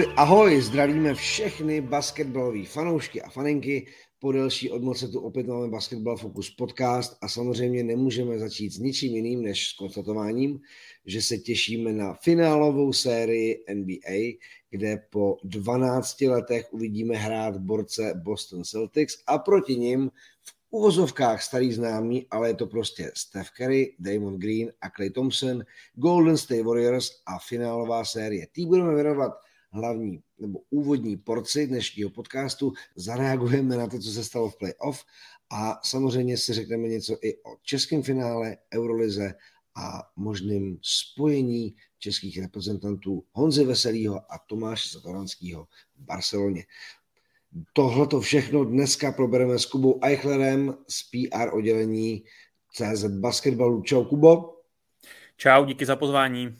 Ahoj, ahoj, zdravíme všechny basketbalové fanoušky a faninky. Po delší odmoce tu opět máme Basketball Focus podcast a samozřejmě nemůžeme začít s ničím jiným než s konstatováním, že se těšíme na finálovou sérii NBA, kde po 12 letech uvidíme hrát borce Boston Celtics a proti nim v uvozovkách starý známý, ale je to prostě Steph Curry, Damon Green a Clay Thompson, Golden State Warriors a finálová série. Tý budeme věnovat hlavní nebo úvodní porci dnešního podcastu. Zareagujeme na to, co se stalo v playoff a samozřejmě si řekneme něco i o českém finále, Eurolize a možným spojení českých reprezentantů Honzy Veselýho a Tomáše Satoranského v Barceloně. Tohle to všechno dneska probereme s Kubou Eichlerem z PR oddělení CZ Basketbalu. Čau Kubo. Čau, díky za pozvání.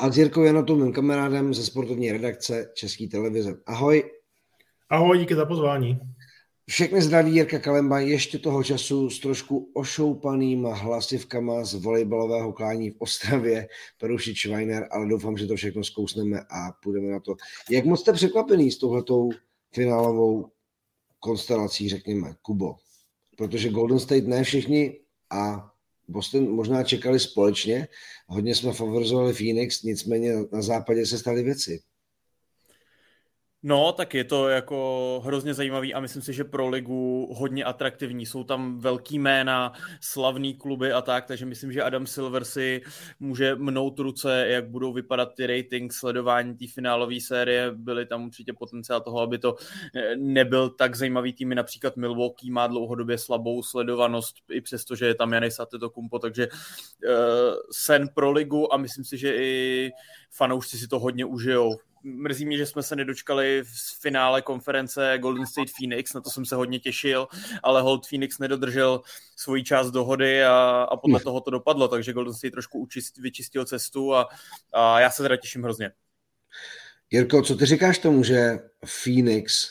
A s Jirkou Janotou, kamarádem ze sportovní redakce České televize. Ahoj. Ahoj, díky za pozvání. Všechny zdraví Jirka Kalemba ještě toho času s trošku ošoupanýma hlasivkama z volejbalového klání v Ostravě, Peruši Schweiner, ale doufám, že to všechno zkousneme a půjdeme na to. Jak moc jste překvapený s touhletou finálovou konstelací, řekněme, Kubo? Protože Golden State ne všichni a Boston možná čekali společně. Hodně jsme favorizovali Phoenix, nicméně na západě se staly věci. No, tak je to jako hrozně zajímavý a myslím si, že pro ligu hodně atraktivní. Jsou tam velký jména, slavný kluby a tak, takže myslím, že Adam Silver si může mnout ruce, jak budou vypadat ty ratings, sledování té finálové série. Byly tam určitě potenciál toho, aby to eh, nebyl tak zajímavý tým. Například Milwaukee má dlouhodobě slabou sledovanost, i přesto, že je tam Janis Antetokounmpo, takže uh, sen pro ligu a myslím si, že i fanoušci si to hodně užijou mrzí mě, že jsme se nedočkali v finále konference Golden State Phoenix, na to jsem se hodně těšil, ale hold Phoenix nedodržel svoji část dohody a, a podle toho to dopadlo, takže Golden State trošku učist, vyčistil cestu a, a já se teda těším hrozně. Jirko, co ty říkáš tomu, že Phoenix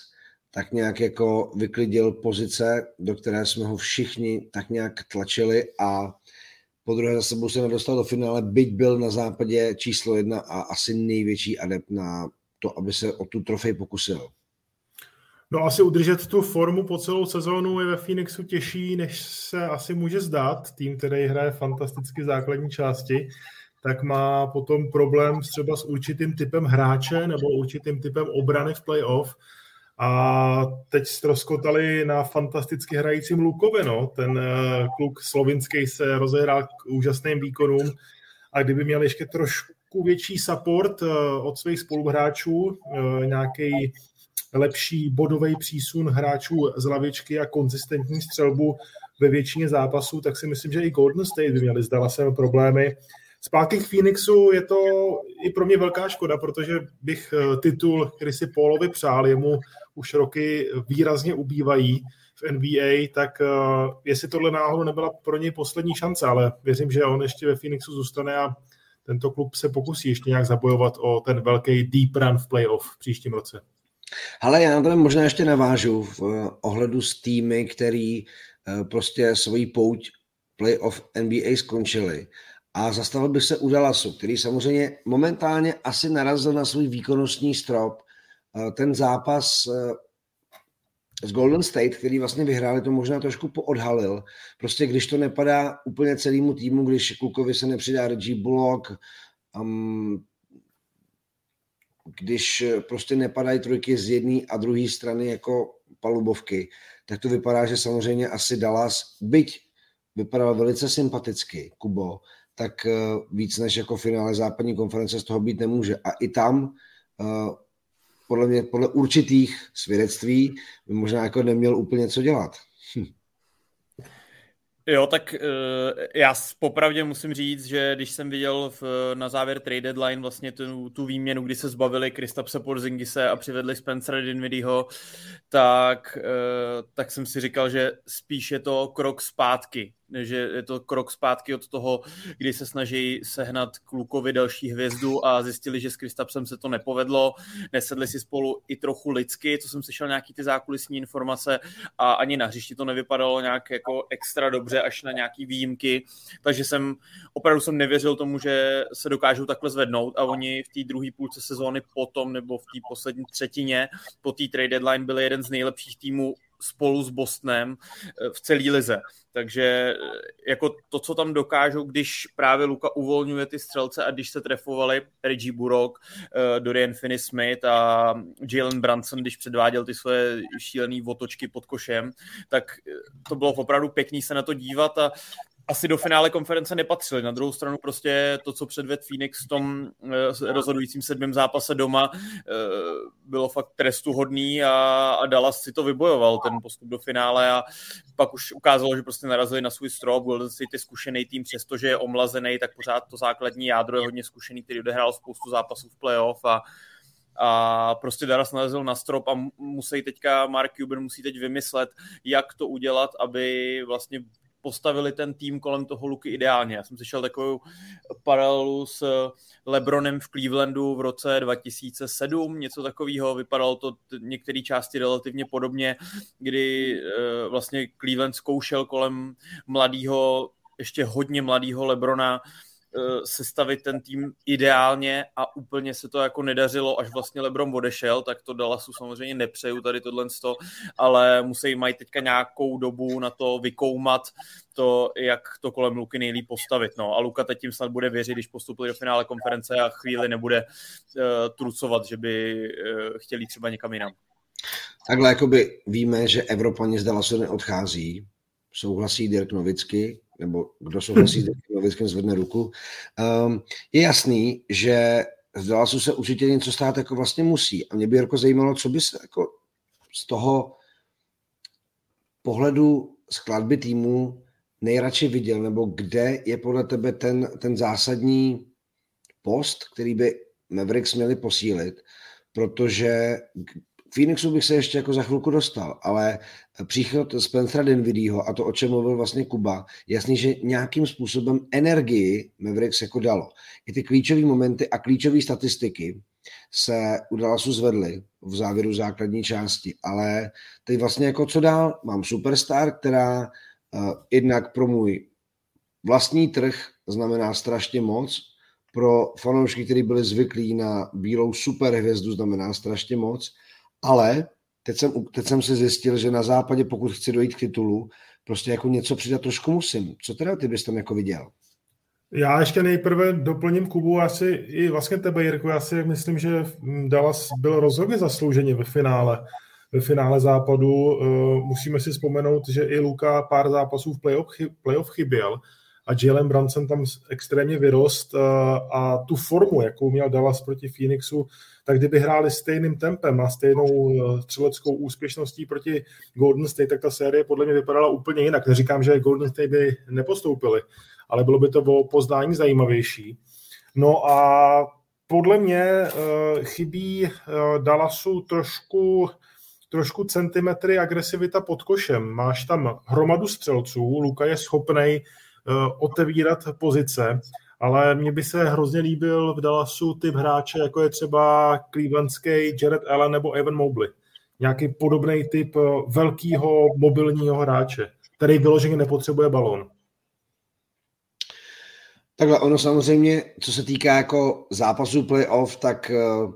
tak nějak jako vyklidil pozice, do které jsme ho všichni tak nějak tlačili a po druhé za sebou se nedostal do finále, byť byl na západě číslo jedna a asi největší adept na to, aby se o tu trofej pokusil. No asi udržet tu formu po celou sezónu je ve Phoenixu těžší, než se asi může zdát. Tým, který hraje fantasticky základní části, tak má potom problém třeba s určitým typem hráče nebo určitým typem obrany v playoff. A teď ztroskotali na fantasticky hrajícím Lukovi. No. Ten uh, kluk slovinský se rozehrál k úžasným výkonům a kdyby měl ještě trošku větší support uh, od svých spoluhráčů, uh, nějaký lepší bodový přísun hráčů z lavičky a konzistentní střelbu ve většině zápasů, tak si myslím, že i Golden State by měli zdala se problémy. Zpátky k Phoenixu je to i pro mě velká škoda, protože bych titul který si Paulovi přál, jemu už roky výrazně ubývají v NBA, tak uh, jestli tohle náhodou nebyla pro něj poslední šance, ale věřím, že on ještě ve Phoenixu zůstane a tento klub se pokusí ještě nějak zabojovat o ten velký deep run v playoff v příštím roce. Ale já na to možná ještě navážu v uh, ohledu s týmy, který prostě svoji pouť playoff NBA skončili. A zastavil bych se u Dallasu, který samozřejmě momentálně asi narazil na svůj výkonnostní strop Eh, ten zápas eh, z Golden State, který vlastně vyhráli, to možná trošku poodhalil. Prostě když to nepadá úplně celému týmu, když Klukovi se nepřidá Reggie Bullock, um, když prostě nepadají trojky z jedné a druhé strany jako palubovky, tak to vypadá, že samozřejmě asi Dallas, byť vypadal velice sympaticky, Kubo, tak eh, víc než jako finále západní konference z toho být nemůže. A i tam podle mě, podle určitých svědectví by možná jako neměl úplně co dělat. Hm. Jo, tak uh, já popravdě musím říct, že když jsem viděl v, na závěr trade deadline vlastně tu, tu výměnu, kdy se zbavili Kristapse Porzingise a přivedli Spencera Dinwiddieho, tak, tak jsem si říkal, že spíš je to krok zpátky že je to krok zpátky od toho, kdy se snaží sehnat klukovi další hvězdu a zjistili, že s Kristapsem se to nepovedlo, nesedli si spolu i trochu lidsky, co jsem slyšel nějaký ty zákulisní informace a ani na hřišti to nevypadalo nějak jako extra dobře, až na nějaký výjimky, takže jsem opravdu jsem nevěřil tomu, že se dokážou takhle zvednout a oni v té druhé půlce sezóny potom nebo v té poslední třetině po té trade deadline byli jeden z nejlepších týmů spolu s Bostonem eh, v celé lize. Takže eh, jako to, co tam dokážou, když právě Luka uvolňuje ty střelce a když se trefovali Reggie Burok, eh, Dorian Finney-Smith a Jalen Branson, když předváděl ty svoje šílené otočky pod košem, tak to bylo opravdu pěkný se na to dívat a asi do finále konference nepatřili. Na druhou stranu prostě to, co předved Phoenix v tom eh, rozhodujícím sedmém zápase doma, eh, bylo fakt trestuhodný a, Dallas si to vybojoval, ten postup do finále a pak už ukázalo, že prostě narazili na svůj strop, byl si ty zkušený tým, přestože je omlazený, tak pořád to základní jádro je hodně zkušený, který odehrál spoustu zápasů v playoff a a prostě Dallas narazil na strop a musí teďka, Mark Cuban musí teď vymyslet, jak to udělat, aby vlastně postavili ten tým kolem toho Luky ideálně. Já jsem slyšel takovou paralelu s Lebronem v Clevelandu v roce 2007, něco takového, vypadalo to některé části relativně podobně, kdy uh, vlastně Cleveland zkoušel kolem mladého, ještě hodně mladého Lebrona Eh, sestavit ten tým ideálně a úplně se to jako nedařilo, až vlastně Lebron odešel, tak to Dallasu samozřejmě nepřeju tady tohle, ale musí mají teďka nějakou dobu na to vykoumat to, jak to kolem Luky nejlíp postavit. No. A Luka teď tím snad bude věřit, když postupili do finále konference a chvíli nebude uh, trucovat, že by uh, chtěli třeba někam jinam. Takhle jakoby víme, že Evropani z Dallasu neodchází, souhlasí Dirk Novicky, nebo kdo souhlasí s Novickým, zvedne ruku. Um, je jasný, že z Dallasu se určitě něco stát jako vlastně musí. A mě by jako zajímalo, co by se jako z toho pohledu skladby týmu nejradši viděl, nebo kde je podle tebe ten, ten zásadní post, který by Mavericks měli posílit, protože Phoenixu bych se ještě jako za chvilku dostal, ale příchod Spencera Dinvidího a to, o čem mluvil vlastně Kuba, jasný, že nějakým způsobem energii Mavericks jako dalo. I ty klíčové momenty a klíčové statistiky se u Dallasu zvedly v závěru základní části, ale teď vlastně jako co dál? Mám superstar, která uh, jednak pro můj vlastní trh znamená strašně moc, pro fanoušky, kteří byli zvyklí na bílou superhvězdu, znamená strašně moc, ale teď jsem, teď jsem si zjistil, že na západě, pokud chci dojít k titulu, prostě jako něco přidat trošku musím. Co teda ty bys tam jako viděl? Já ještě nejprve doplním Kubu, asi i vlastně tebe, Jirku, já si myslím, že Dallas byl rozhodně zaslouženě ve finále, ve finále západu. Eh, musíme si vzpomenout, že i Luka pár zápasů v playoff, playoff chyběl a Jalen Brunson tam extrémně vyrost eh, a tu formu, jakou měl Dallas proti Phoenixu, tak kdyby hráli stejným tempem a stejnou eh, střeleckou úspěšností proti Golden State, tak ta série podle mě vypadala úplně jinak. Neříkám, že Golden State by nepostoupili, ale bylo by to o poznání zajímavější. No a podle mě eh, chybí Dallasu trošku trošku centimetry agresivita pod košem. Máš tam hromadu střelců, Luka je schopný Eh, otevírat pozice, ale mně by se hrozně líbil v Dallasu typ hráče, jako je třeba clevelandský Jared Allen nebo Evan Mobley. Nějaký podobný typ eh, velkého mobilního hráče, který vyloženě nepotřebuje balón. Takhle, ono samozřejmě, co se týká jako zápasů playoff, tak uh,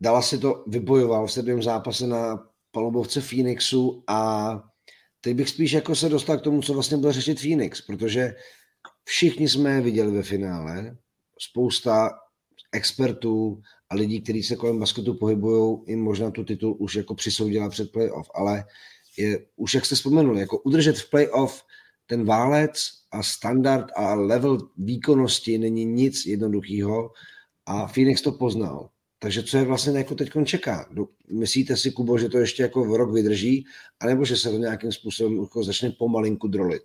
Dallas si to vybojoval v sedmém zápase na palubovce Phoenixu a teď bych spíš jako se dostal k tomu, co vlastně byl řešit Phoenix, protože všichni jsme je viděli ve finále, spousta expertů a lidí, kteří se kolem basketu pohybují, jim možná tu titul už jako přisoudila před playoff, ale je, už jak jste vzpomenuli, jako udržet v playoff ten válec a standard a level výkonnosti není nic jednoduchého a Phoenix to poznal. Takže co je vlastně jako teď čeká? Myslíte si, Kubo, že to ještě jako v rok vydrží, anebo že se to nějakým způsobem jako začne pomalinku drolit?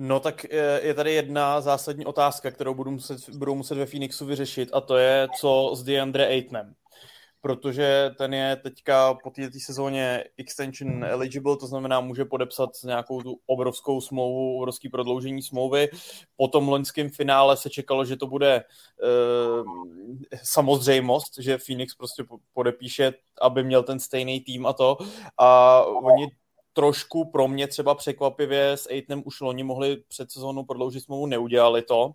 No tak je tady jedna zásadní otázka, kterou budu muset, budou muset ve Phoenixu vyřešit a to je, co s DeAndre Aitonem. protože ten je teďka po této sezóně extension eligible, to znamená, může podepsat nějakou tu obrovskou smlouvu, obrovský prodloužení smlouvy. Po tom loňském finále se čekalo, že to bude uh, samozřejmost, že Phoenix prostě podepíše, aby měl ten stejný tým a to. A oni trošku pro mě třeba překvapivě s Aitnem už loni mohli před sezónou prodloužit smlouvu, neudělali to.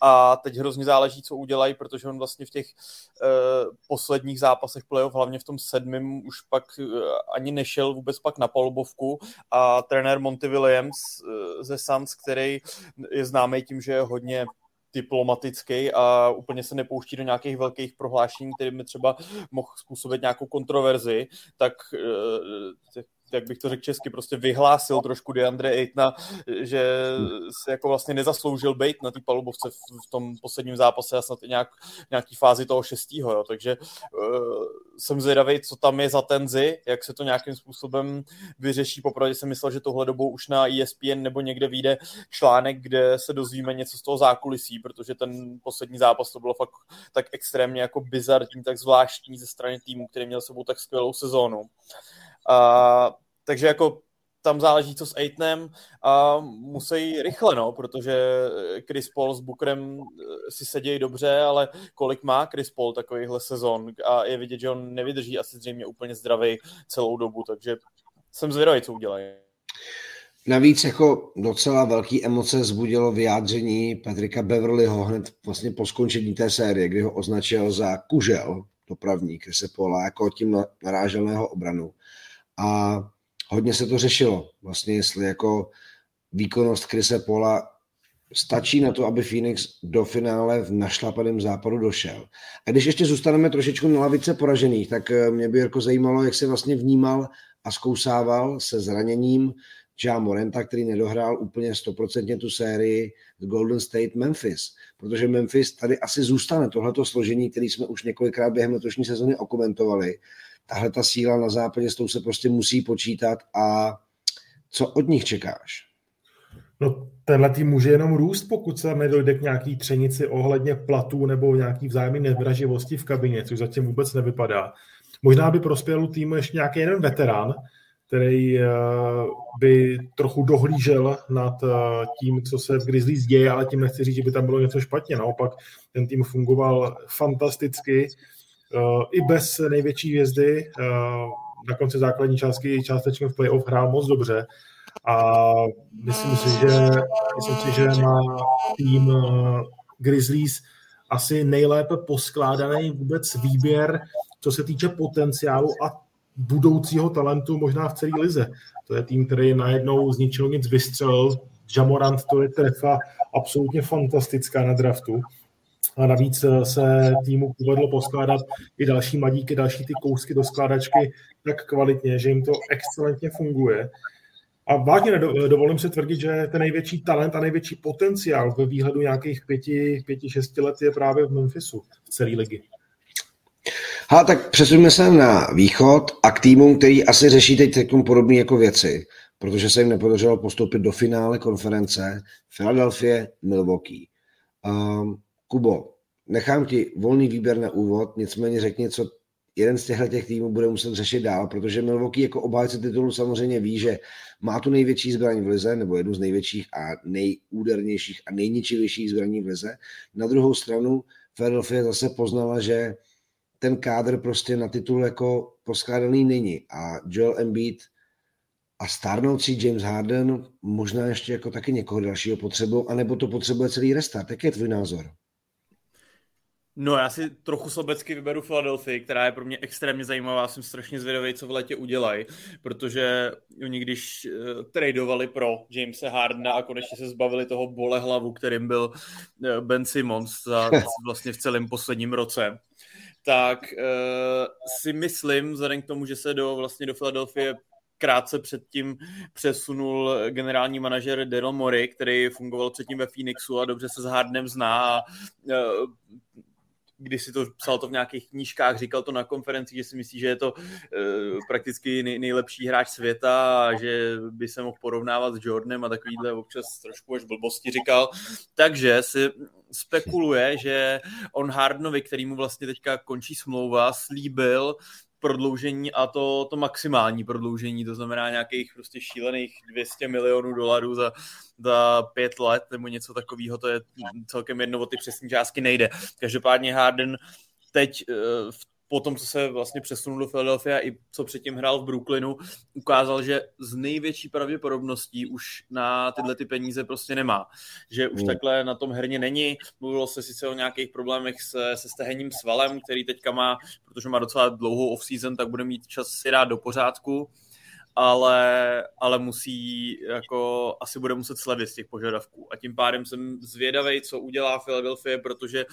A teď hrozně záleží, co udělají, protože on vlastně v těch uh, posledních zápasech playoff, hlavně v tom sedmém, už pak uh, ani nešel vůbec pak na palubovku a trenér Monty Williams uh, ze Suns, který je známý tím, že je hodně diplomatický a úplně se nepouští do nějakých velkých prohlášení, které by třeba mohl způsobit nějakou kontroverzi, tak jak bych to řekl česky, prostě vyhlásil trošku DeAndre Aitna, že se jako vlastně nezasloužil být na té palubovce v, tom posledním zápase a snad i nějak, nějaký fázi toho šestýho, jo. takže uh, jsem zvědavý, co tam je za tenzi, jak se to nějakým způsobem vyřeší. Popravdě jsem myslel, že tohle dobou už na ESPN nebo někde vyjde článek, kde se dozvíme něco z toho zákulisí, protože ten poslední zápas to bylo fakt tak extrémně jako bizarní, tak zvláštní ze strany týmu, který měl sebou tak skvělou sezónu. A, takže jako tam záleží, co s Aitnem a musí rychle, no, protože Chris Paul s Bookerem eh, si sedějí dobře, ale kolik má Chris Paul takovýhle sezon a je vidět, že on nevydrží asi zřejmě úplně zdravý celou dobu, takže jsem zvědavý, co udělají. Navíc jako docela velký emoce zbudilo vyjádření Patrika Beverlyho hned vlastně po skončení té série, kdy ho označil za kužel dopravní Krise Paula, jako tím narážel na jeho obranu. A hodně se to řešilo, vlastně jestli jako výkonnost Krise Pola stačí na to, aby Phoenix do finále v našlapaném západu došel. A když ještě zůstaneme trošičku na lavice poražených, tak eh, mě by jako zajímalo, jak se vlastně vnímal a zkousával se zraněním Ja Morenta, který nedohrál úplně stoprocentně tu sérii z Golden State Memphis, protože Memphis tady asi zůstane tohleto složení, který jsme už několikrát během letošní sezony okomentovali tahle ta síla na západě, s tou se prostě musí počítat a co od nich čekáš? No, tenhle tým může jenom růst, pokud se nedojde k nějaký třenici ohledně platů nebo nějaký vzájemný nevraživosti v kabině, což zatím vůbec nevypadá. Možná by prospěl týmu ještě nějaký jeden veterán, který eh, by trochu dohlížel nad eh, tím, co se v Grizzlies děje, ale tím nechci říct, že by tam bylo něco špatně. Naopak ten tým fungoval fantasticky, i bez největší hvězdy eh, na konci základní částky částečně v playoff hrál moc dobře a myslím si, že, myslím si, že má tým eh, Grizzlies asi nejlépe poskládaný vůbec výběr, co se týče potenciálu a budoucího talentu možná v celé lize. To je tým, který najednou z ničeho nic vystřelil. Jamorant to je trefa absolutně fantastická na draftu. A navíc eh, se týmu povedlo poskládat i další madíky, další ty kousky do skládačky tak kvalitně, že jim to excelentně funguje. A vážně dovolím se tvrdit, že ten největší talent a největší potenciál ve výhledu nějakých pěti, pěti, šesti let je právě v Memphisu, v celé ligy. Ha, tak přesuneme se na východ a k týmům, který asi řeší teď podobné jako věci, protože se jim nepodařilo postoupit do finále konference Philadelphia, Milwaukee. Um, Kubo, nechám ti volný výběr na úvod, nicméně řekni, co jeden z těchto těch týmů bude muset řešit dál, protože Milwaukee jako obhájce titulu samozřejmě ví, že má tu největší zbraň v lize, nebo jednu z největších a nejúdernějších a nejničivějších zbraní v lize. Na druhou stranu Philadelphia zase poznala, že ten kádr prostě na titul jako poskládaný není a Joel Embiid a stárnoucí James Harden možná ještě jako taky někoho dalšího potřebu, anebo to potřebuje celý restart. Jak je tvůj názor? No já si trochu sobecky vyberu Philadelphia, která je pro mě extrémně zajímavá, jsem strašně zvědavý, co v letě udělají, protože oni když uh, tradovali pro Jamesa Hardena a konečně se zbavili toho bolehlavu, kterým byl uh, Ben Simmons za, vlastně v celém posledním roce, tak uh, si myslím, vzhledem k tomu, že se do, vlastně do Philadelphia krátce předtím přesunul generální manažer Daryl Morey, který fungoval předtím ve Phoenixu a dobře se s Hardenem zná a když si to psal to v nějakých knížkách, říkal to na konferenci, že si myslí, že je to uh, prakticky nej, nejlepší hráč světa a že by se mohl porovnávat s Jordanem a takovýhle občas trošku až blbosti říkal. Takže si spekuluje, že on Hardnovi, který mu vlastně teďka končí smlouva, slíbil prodloužení a to, to maximální prodloužení, to znamená nějakých prostě šílených 200 milionů dolarů za, za pět let nebo něco takového, to je celkem jedno, o ty přesné částky nejde. Každopádně Harden teď eh, v po tom, co se vlastně přesunul do Philadelphia i co předtím hrál v Brooklynu, ukázal, že z největší pravděpodobností už na tyhle ty peníze prostě nemá. Že už mm. takhle na tom herně není. Mluvilo se sice o nějakých problémech se, se stehenním svalem, který teďka má, protože má docela dlouhou off-season, tak bude mít čas si dát do pořádku ale, ale musí, jako asi bude muset sledit z těch požadavků. A tím pádem jsem zvědavý, co udělá Philadelphia, protože uh,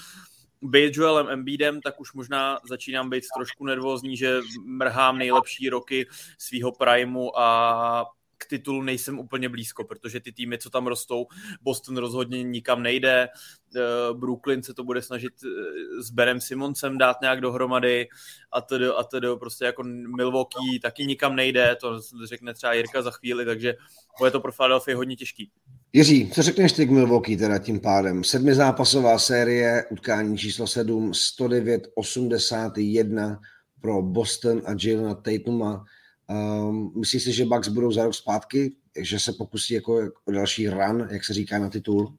být Joelem Embiidem, tak už možná začínám být trošku nervózní, že mrhám nejlepší roky svého primu a k titulu nejsem úplně blízko, protože ty týmy, co tam rostou, Boston rozhodně nikam nejde, eh, Brooklyn se to bude snažit eh, s Berem Simoncem dát nějak dohromady a tedy, a tedy prostě jako Milwaukee taky nikam nejde, to řekne třeba Jirka za chvíli, takže bude to pro Philadelphia hodně těžký. Jiří, co řekneš ty k Milwaukee teda tím pádem? Sedmizápasová série, utkání číslo 7, 109-81 pro Boston a Jalena Tatuma. Um, myslíš si, že Bucks budou za rok zpátky? Že se pokusí jako o další run, jak se říká na titul?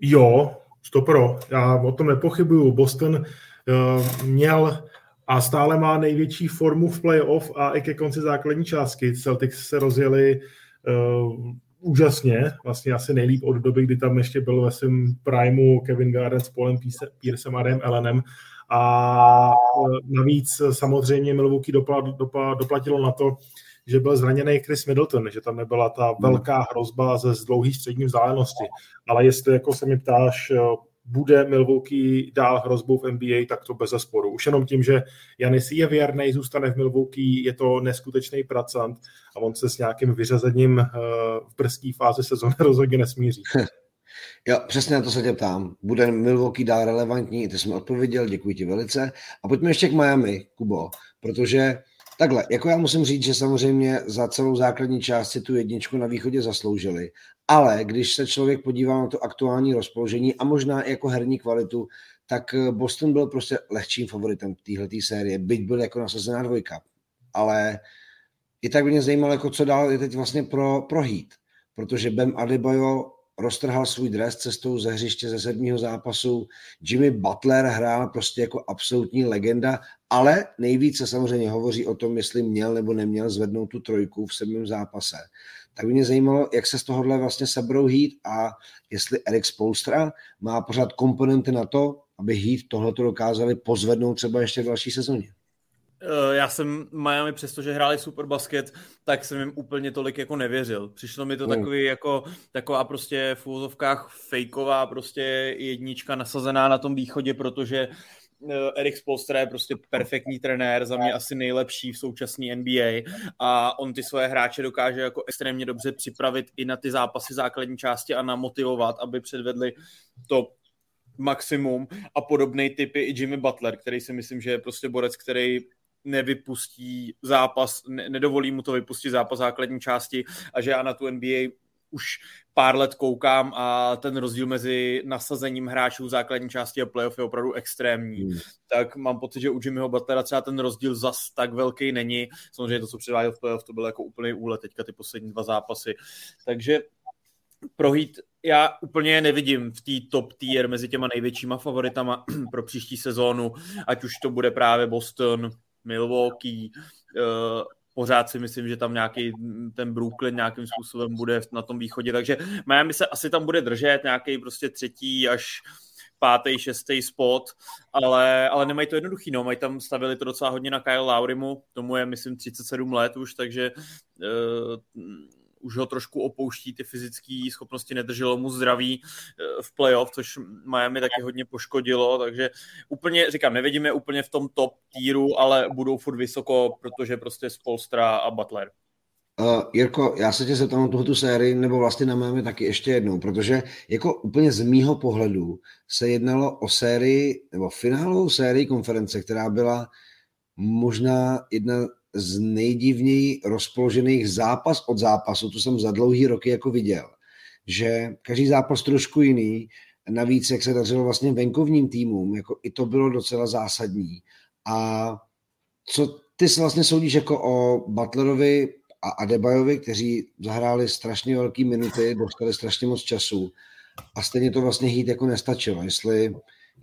Jo, to pro. Já o tom nepochybuju. Boston uh, měl a stále má největší formu v playoff a i ke konci základní částky. Celtics se rozjeli uh, úžasně, vlastně asi nejlíp od doby, kdy tam ještě byl ve svém primu Kevin Garnett s Paulem Piercem a Rem Ellenem. A e, navíc samozřejmě Milwaukee dopla, dopla, doplatilo na to, že byl zraněný Chris Middleton, že tam nebyla ta velká hrozba ze dlouhé střední vzdálenosti. Ale jestli jako se mi ptáš, e, bude Milwaukee dál hrozbou v NBA, tak to bez zesporu. Už jenom tím, že Janis je věrný, zůstane v Milwaukee, je to neskutečný pracant a on se s nějakým vyřazením eh, v brzké fázi sezóny rozhodně nesmíří. Jo, přesně na to se tě ptám. Bude Milwaukee dál relevantní? Ty jsi mi odpověděl, děkuji ti velice. A pojďme ještě k Miami, Kubo, protože Takhle, jako já musím říct, že samozřejmě za celou základní část si tu jedničku na východě zasloužili, ale když se člověk podívá na to aktuální rozpoložení a možná i jako herní kvalitu, tak eh, Boston byl prostě lehčím favoritem téhle série, byť byl jako nasazená dvojka. Ale i tak by mě zajímalo, jako co dál je teď vlastně pro, pro Heat, protože Bem Adebayo roztrhal svůj dres cestou ze hřiště ze sedmého zápasu. Jimmy Butler hrál prostě jako absolutní legenda, ale nejvíce samozřejmě hovoří o tom, jestli měl nebo neměl zvednout tu trojku v sedmém zápase. Tak by mě zajímalo, jak se z tohohle vlastně sebrou Heat a jestli Eric Spolstra má pořád komponenty na to, aby Heat tohleto dokázali pozvednout třeba ještě v další sezóně. Eh, já jsem Miami, přestože hráli super basket, tak jsem jim úplně tolik jako nevěřil. Přišlo mi to mm. takový jako taková prostě v úvozovkách fejková prostě jednička nasazená na tom východě, protože eh, Erik Spolstra je prostě perfektní trenér, za mě asi nejlepší v současné NBA a. On ty svoje hráče dokáže jako extrémně dobře připravit i na ty zápasy základní části a namotivovat, aby předvedli to maximum. A podobné typy i Jimmy Butler, který si myslím, že je prostě borec, který nevypustí zápas, ne, nedovolí mu to vypustit zápas základní části a že já na tu NBA už pár let koukám a ten rozdíl mezi nasazením hráčů v základní části a playoff je opravdu extrémní. Hmm. Tak mám pocit, že u Jimmyho Butlera třeba ten rozdíl zas tak velký není. Samozřejmě to, co předváděl v playoff, to byl jako úplný úlet teďka ty poslední dva zápasy. Takže prohít já úplně nevidím v té top tier mezi těma největšíma favoritama pro příští sezónu, ať už to bude právě Boston, Milwaukee, eh, pořád si myslím, že tam nějaký ten Brooklyn nějakým způsobem bude na tom východě, takže Miami se asi tam bude držet nějaký prostě třetí až pátý, šestý spot, ale, ale nemají to jednoduchý, no, mají tam stavili to docela hodně na Kyle Laurimu, tomu je myslím 37 let už, takže uh, už ho trošku opouští, ty fyzické schopnosti nedrželo mu zdraví eh, v playoff, což Miami taky hodně poškodilo, takže úplně, říkám, nevidíme úplně v tom top týru, ale budou furt vysoko, protože prostě Spolstra a Butler. Uh, Jirko, já se tě zeptám na tuhle sérii, nebo vlastně na Miami taky ještě jednou, protože jako úplně z mýho pohledu se jednalo o sérii, nebo finálovou sérii konference, která byla možná jedna z nejdivněji rozpoložených zápas od zápasu, to jsem za dlouhý roky jako viděl, že každý zápas trošku jiný, navíc, jak se dařilo vlastně venkovním týmům, jako i to bylo docela zásadní. A co ty se vlastně soudíš jako o Butlerovi a Adebayovi, kteří zahráli strašně velké minuty, dostali strašně moc času a stejně to vlastně hít jako nestačilo. Jestli,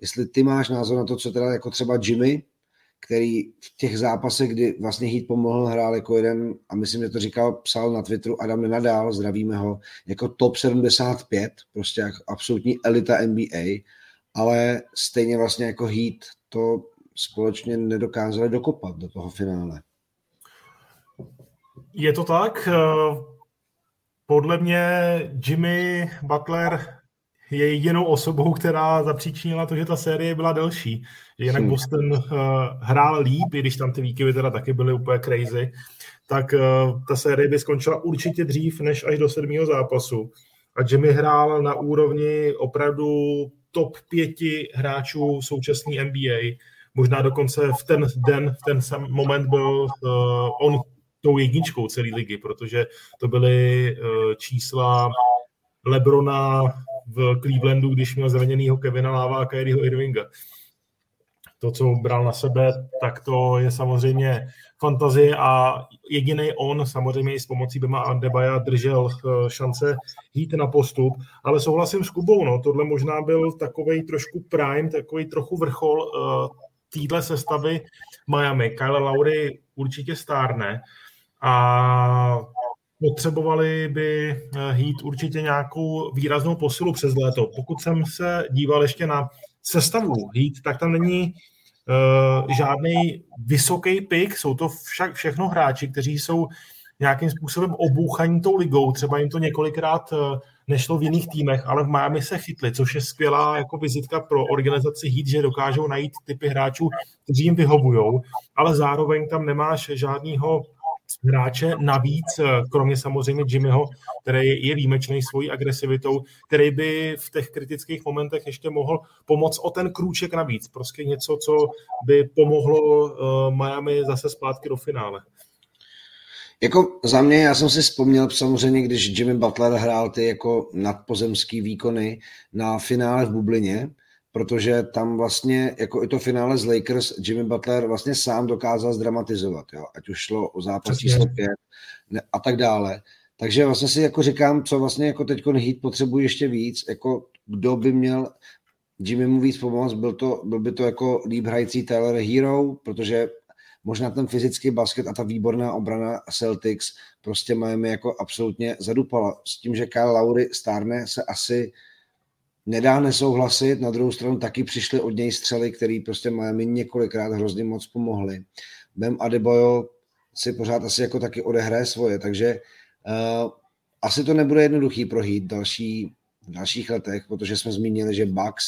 jestli ty máš názor na to, co teda jako třeba Jimmy, který v těch zápasech, kdy vlastně Heat pomohl, hrál jako jeden, a myslím, že to říkal, psal na Twitteru Adam Nenadál, zdravíme ho, jako top 75, prostě jako absolutní elita NBA, ale stejně vlastně jako Heat to společně nedokázali dokopat do toho finále. Je to tak. Eh, podle mě Jimmy Butler je jedinou osobou, která zapříčinila to, že ta série byla delší. Jinak hmm. Boston uh, hrál líp, i když tam ty výkyvy teda taky byly úplně crazy, tak uh, ta série by skončila určitě dřív než až do sedmého zápasu. A Jimmy hrál na úrovni opravdu top pěti hráčů současné NBA. Možná dokonce v ten den, v ten sam moment byl uh, on tou jedničkou celé ligy, protože to byly uh, čísla Lebrona v Clevelandu, když měl zraněnýho Kevina Lava a Kyrieho Irvinga. To, co bral na sebe, tak to je samozřejmě fantazie a jediný on, samozřejmě i s pomocí Bema Andebaja, držel eh, šance jít na postup, ale souhlasím s Kubou, no, tohle možná byl takový trošku prime, takový trochu vrchol uh, týhle sestavy Miami. Kyle Lowry určitě stárne a potřebovali by eh, Heat určitě nějakou výraznou posilu přes léto. Pokud jsem se díval ještě na sestavu Heat, tak tam není uh, žádný vysoký pik, jsou to však všechno hráči, kteří jsou nějakým způsobem obouchaní tou ligou, třeba jim to několikrát uh, nešlo v jiných týmech, ale v Miami se chytli, což je skvělá jako vizitka pro organizaci Heat, že dokážou najít typy hráčů, kteří jim vyhovují, ale zároveň tam nemáš žádného hráče navíc, eh, kromě samozřejmě Jimmyho, který je výjimečný svojí agresivitou, který by v těch kritických momentech ještě mohl pomoct o ten krůček navíc. Prostě něco, co by pomohlo uh, Miami zase zpátky do finále. Jako za mě, já jsem si vzpomněl samozřejmě, když Jimmy Butler hrál ty jako nadpozemský výkony na finále v Bublině, protože tam vlastně, jako i to finále z Lakers, Jimmy Butler vlastně sám dokázal zdramatizovat, jo? ať už šlo o zápas číslo 5 a tak dále. Takže vlastně si jako říkám, co vlastně jako teď Heat potřebuje ještě víc, jako kdo by měl Jimmy mu víc pomoct, byl, to, byl by to jako líp hrající Tyler Hero, protože možná ten fyzický basket a ta výborná obrana Celtics prostě máme jako absolutně zadupala. S tím, že Kyle Lowry stárne, se asi nedá nesouhlasit, na druhou stranu taky přišly od něj střely, který prostě Miami několikrát hrozně moc pomohly. Bem Adebayo si pořád asi jako taky odehraje svoje, takže uh, asi to nebude jednoduchý prohít další, v dalších letech, protože jsme zmínili, že Bucks,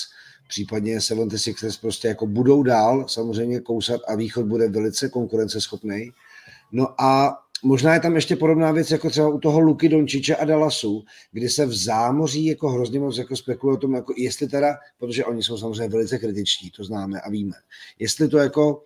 případně 76ers prostě jako budou dál samozřejmě kousat a východ bude velice konkurenceschopný. No a možná je tam ještě podobná věc, jako třeba u toho Luky Dončiče a Dallasu, kdy se v zámoří jako hrozně moc jako spekuluje o tom, jako jestli teda, protože oni jsou samozřejmě velice kritičtí, to známe a víme, jestli to jako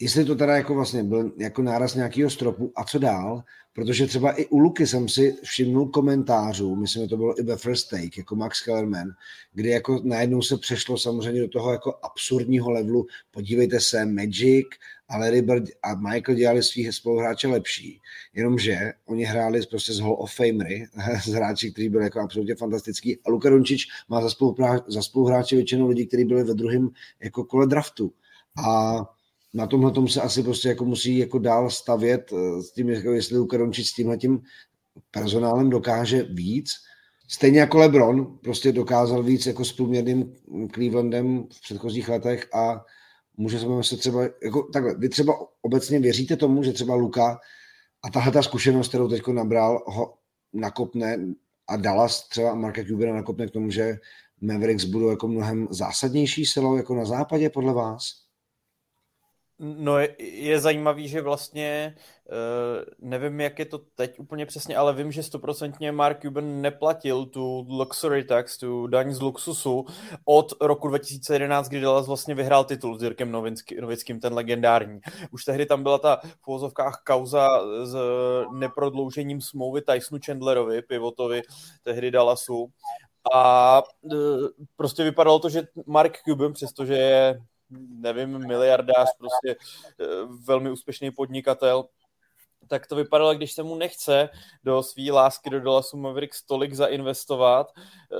jestli to teda jako vlastně byl jako náraz nějakého stropu a co dál, protože třeba i u Luky jsem si všimnul komentářů, myslím, že to bylo i ve First Take, jako Max Kellerman, kdy jako najednou se přešlo samozřejmě do toho jako absurdního levelu, podívejte se, Magic a Larry Bird a Michael dělali svých spoluhráče lepší, jenomže oni hráli prostě z Hall of Famery, z hráči, kteří byli jako absolutně fantastický a Luka Dončič má za, za spoluhráče většinou lidí, kteří byli ve druhém jako kole draftu. A na tomhle tom se asi prostě jako musí jako dál stavět eh, s tím, jako jestli Luka Dončič s tímhle tím personálem dokáže víc. Stejně jako LeBron prostě dokázal víc jako s průměrným Clevelandem v předchozích letech a může se třeba, jako takhle, vy třeba obecně věříte tomu, že třeba Luka a tahle ta zkušenost, kterou teď nabral, ho nakopne a Dallas třeba Marka Cubana nakopne k tomu, že Mavericks budou jako mnohem zásadnější silou jako na západě podle vás? No je, je zajímavý, že vlastně uh, nevím, jak je to teď úplně přesně, ale vím, že stoprocentně Mark Cuban neplatil tu luxury tax, tu daň z luxusu od roku 2011, kdy Dallas vlastně vyhrál titul s Jirkem Novický, Novickým, ten legendární. Už tehdy tam byla ta v uvozovkách kauza s neprodloužením smlouvy Tysonu Chandlerovi, pivotovi tehdy Dallasu A e, prostě vypadalo to, že Mark Cuban, přestože je, nevím, miliardář, prostě e, velmi úspěšný podnikatel, tak to vypadalo, když se mu nechce do své lásky do Dallasu Mavericks tolik zainvestovat. Eh,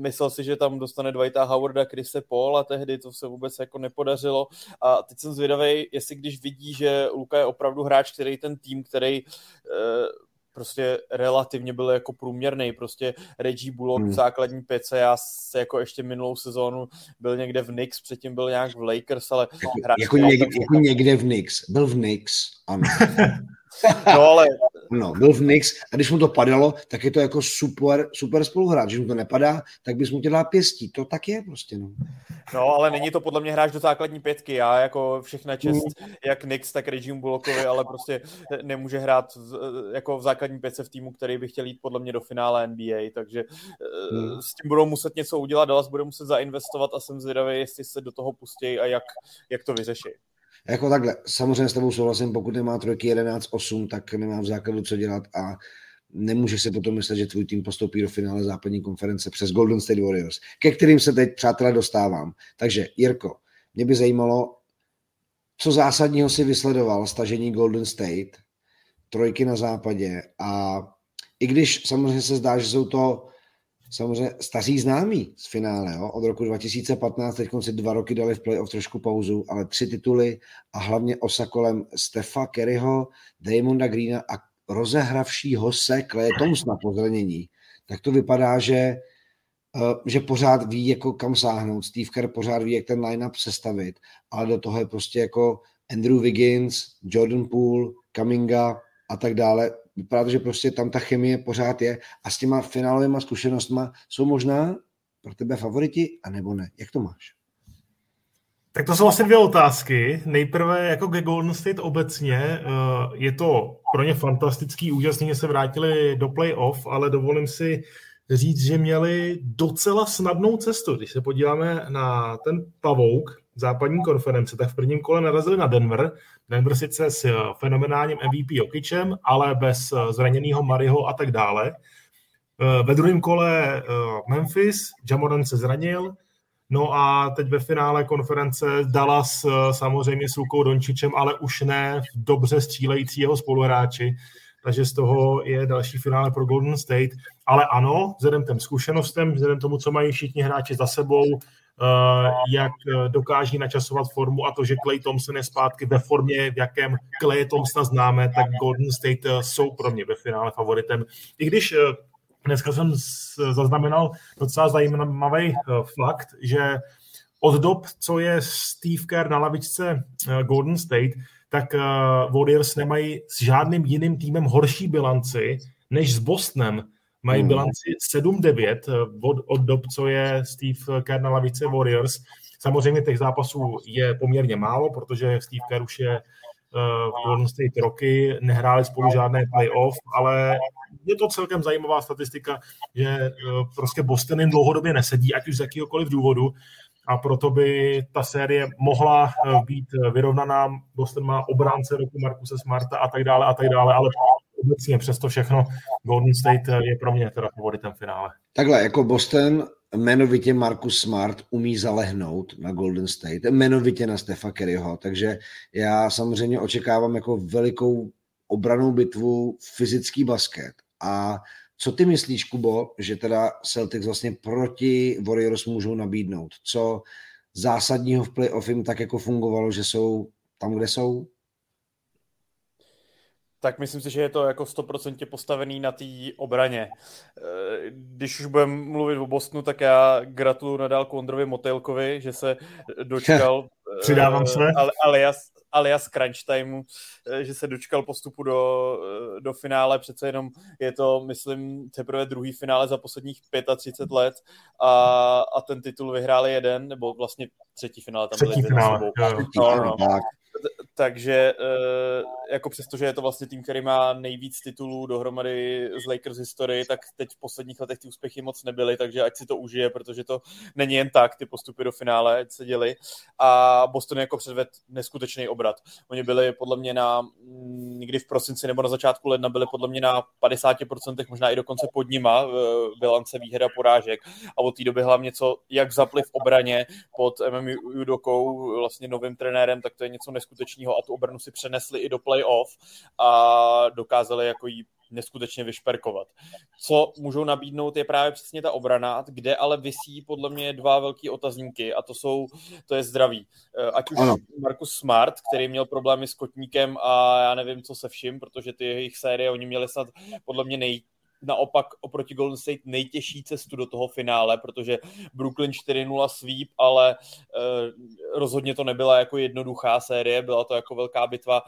myslel si, že tam dostane Dwighta Howarda, Krise Paul a tehdy to se vůbec jako nepodařilo. A teď jsem zvědavý, jestli když vidí, že Luka je opravdu hráč, který ten tým, který eh, prostě relativně byl jako průměrný, prostě Reggie Bullock hmm. v základní pěce, já se jako ještě minulou sezónu byl někde v Knicks, předtím byl nějak v Lakers, ale... Jako, hráč, jako, někde, jako někde v Knicks, byl v Knicks, ano. No ale... No, byl v Knicks a když mu to padalo, tak je to jako super, super spoluhráč. Když mu to nepadá, tak bys mu tě dal pěstí. To tak je prostě, no. No, ale není to podle mě hráč do základní pětky. Já jako všechna čest, mm. jak Knicks, tak Regime Bullockovi, ale prostě nemůže hrát v, jako v základní pětce v týmu, který by chtěl jít podle mě do finále NBA, takže mm. s tím budou muset něco udělat, Dallas bude muset zainvestovat a jsem zvědavý, jestli se do toho pustí a jak, jak to vyřeší. Jako takhle, samozřejmě s tebou souhlasím, pokud nemá trojky 11-8, tak nemá v základu co dělat a nemůžeš si potom myslet, že tvůj tým postoupí do finále západní konference přes Golden State Warriors, ke kterým se teď, přátelé, dostávám. Takže, Jirko, mě by zajímalo, co zásadního si vysledoval stažení Golden State, trojky na západě a i když samozřejmě se zdá, že jsou to samozřejmě staří známí z finále. Jo? Od roku 2015, teď si dva roky dali v playoff trošku pauzu, ale tři tituly a hlavně osa kolem Stefa Kerryho, Damonda Greena a rozehravšího se Clay Thompsona po zranění. Tak to vypadá, že, eh, že pořád ví, jako kam sáhnout. Steve Kerr pořád ví, jak ten line-up sestavit, ale do toho je prostě jako Andrew Wiggins, Jordan Poole, Kaminga a tak dále vypadá to, že prostě tam ta chemie pořád je a s těma finálovými zkušenostmi jsou možná pro tebe favoriti, anebo ne. Jak to máš? Tak to jsou asi dvě otázky. Nejprve jako ke Golden State obecně. Eh, je to pro ně fantastický, úžasný, se vrátili do playoff, ale dovolím si říct, že měli docela snadnou cestu. Když se podíváme na ten pavouk západní konference, tak v prvním kole narazili na Denver. Denver sice s fenomenálním MVP Jokičem, ale bez zraněného Mariho a tak dále. Eh, ve druhém kole eh, Memphis, Jamoran se zranil, no a teď ve finále konference Dallas eh, samozřejmě s Lukou Dončičem, ale už ne dobře střílející jeho spoluhráči, takže z toho je další finále pro Golden State. Ale ano, vzhledem těm zkušenostem, vzhledem tomu, co mají všichni hráči za sebou, eh, jak eh, dokáží načasovat formu a to, že Clay Thompson je zpátky ve formě, v jakém Clay Thompsona známe, tak Golden State eh, jsou pro mě ve finále favoritem. I když dneska jsem zaznamenal docela zajímavý fakt, že od dob, co je Steve Kerr na lavičce Golden State, tak Warriors nemají s žádným jiným týmem horší bilanci než s Bostonem. Mají hmm. bilanci 7-9 eh, od, od dob, co je Steve Kerr na lavice Warriors. Samozřejmě těch zápasů je poměrně málo, protože Steve Kerr už je uh, v Golden State roky, nehráli spolu žádné playoff, ale je to celkem zajímavá statistika, že uh, prostě Boston jim dlouhodobě nesedí, ať už z jakýhokoliv důvodu a proto by ta série mohla být vyrovnaná. Boston má obránce roku Markuse Smarta a tak dále a tak dále, ale obecně přesto všechno Golden State je pro mě teda favoritem finále. Takhle, jako Boston jmenovitě Marcus Smart umí zalehnout na Golden State, jmenovitě na Stefa Kerryho, takže já samozřejmě očekávám jako velikou obranou bitvu fyzický basket a co ty myslíš, Kubo, že teda Celtics vlastně proti Warriors můžou nabídnout? Co zásadního v playoff jim tak jako fungovalo, že jsou tam, kde jsou? tak myslím si, že je to jako stoprocentně postavený na té obraně. Eh, když už budeme mluvit o Bostonu, tak já gratuluju nadál Kondrovi Motylkovi, že se dočkal Přidávám se. Eh, alias, alias crunch timeu, eh, že se dočkal postupu do, do finále. Přece jenom je to, myslím, teprve druhý finále za posledních 35 let a, a ten titul vyhráli jeden, nebo vlastně třetí finále tam třetí byli finále. No, no, no takže eh, jako přesto, že je to vlastně tým, který má nejvíc titulů dohromady z Lakers historii, tak teď v posledních letech ty úspěchy moc nebyly, takže ať si to užije, protože to není jen tak, ty postupy do finále, se děli. A Boston jako předved neskutečný obrat. Oni byli podle mě na někdy v prosinci nebo na začátku ledna byli podle mě na 50%, možná i dokonce pod nima v bilance výhra porážek a od té doby hlavně co, jak zapli v obraně pod MM Judokou, vlastně novým trenérem, tak to je něco neskutečného a tu obranu si přenesli i do playoff a dokázali jako jí neskutečně vyšperkovat. Co můžou nabídnout je právě přesně ta obrana, kde ale vysí podle mě dva velký otazníky a to jsou, to je zdraví. Eh, ať už ano. Markus Smart, který měl problémy s kotníkem a já nevím, co se vším, protože ty jejich série, oni měli snad podle mě nej, naopak oproti Golden State nejtěžší cestu do toho finále, protože Brooklyn 4-0 sweep, ale uh, rozhodně to nebyla jako jednoduchá série, byla to jako velká bitva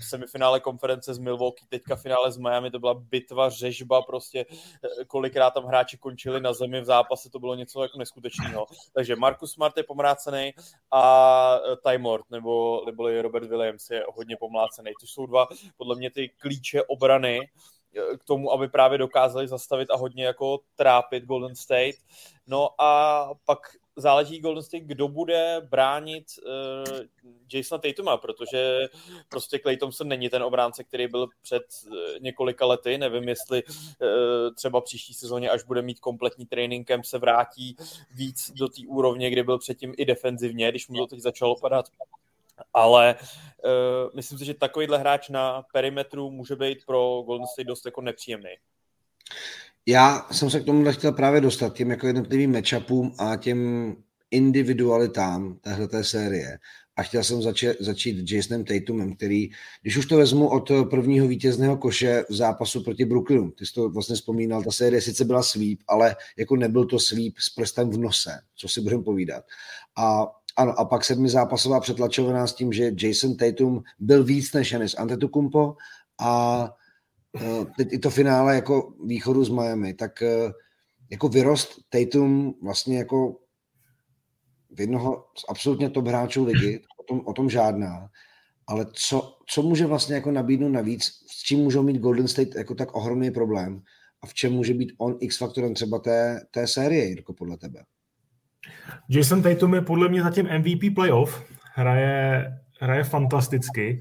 v semifinále konference z Milwaukee, teďka finále z Miami, to byla bitva, řežba, prostě eh, kolikrát tam hráči končili na zemi v zápase, to bylo něco jako neskutečného. Takže Marcus Smart je pomrácený a eh, Ty Mort, nebo, nebo Robert Williams je hodně pomlácený. To jsou dva, podle mě, ty klíče obrany, k tomu, aby právě dokázali zastavit a hodně jako trápit Golden State. No a pak záleží Golden State, kdo bude bránit uh, Jasona Tatuma, protože prostě Clay Thompson není ten obránce, který byl před uh, několika lety. Nevím, jestli uh, třeba příští sezóně, až bude mít kompletní training camp, se vrátí víc do té úrovně, kde byl předtím i defenzivně, když mu to teď začalo padat ale uh, myslím si, že takovýhle hráč na perimetru může být pro Golden State dost jako nepříjemný. Já jsem se k tomu chtěl právě dostat, těm jako jednotlivým matchupům a těm individualitám téhleté série. A chtěl jsem začít, začít Jasonem Tatumem, který, když už to vezmu od prvního vítězného koše v zápasu proti Brooklynu, ty jsi to vlastně vzpomínal, ta série sice byla sweep, ale jako nebyl to sweep s prstem v nose, co si budeme povídat. A ano, a pak zápasová přetlačovaná s tím, že Jason Tatum byl víc než Janis Antetokounmpo a e, teď i to finále jako východu z Miami, tak e, jako vyrost Tatum vlastně jako v jednoho z absolutně top hráčů ligy, o tom, o tom žádná, ale co, co může vlastně jako nabídnout navíc, s čím můžou mít Golden State jako tak ohromný problém a v čem může být on X-faktorem třeba té, té série, jako podle tebe? Jason Tatum je podle mě zatím MVP playoff, hraje, hraje fantasticky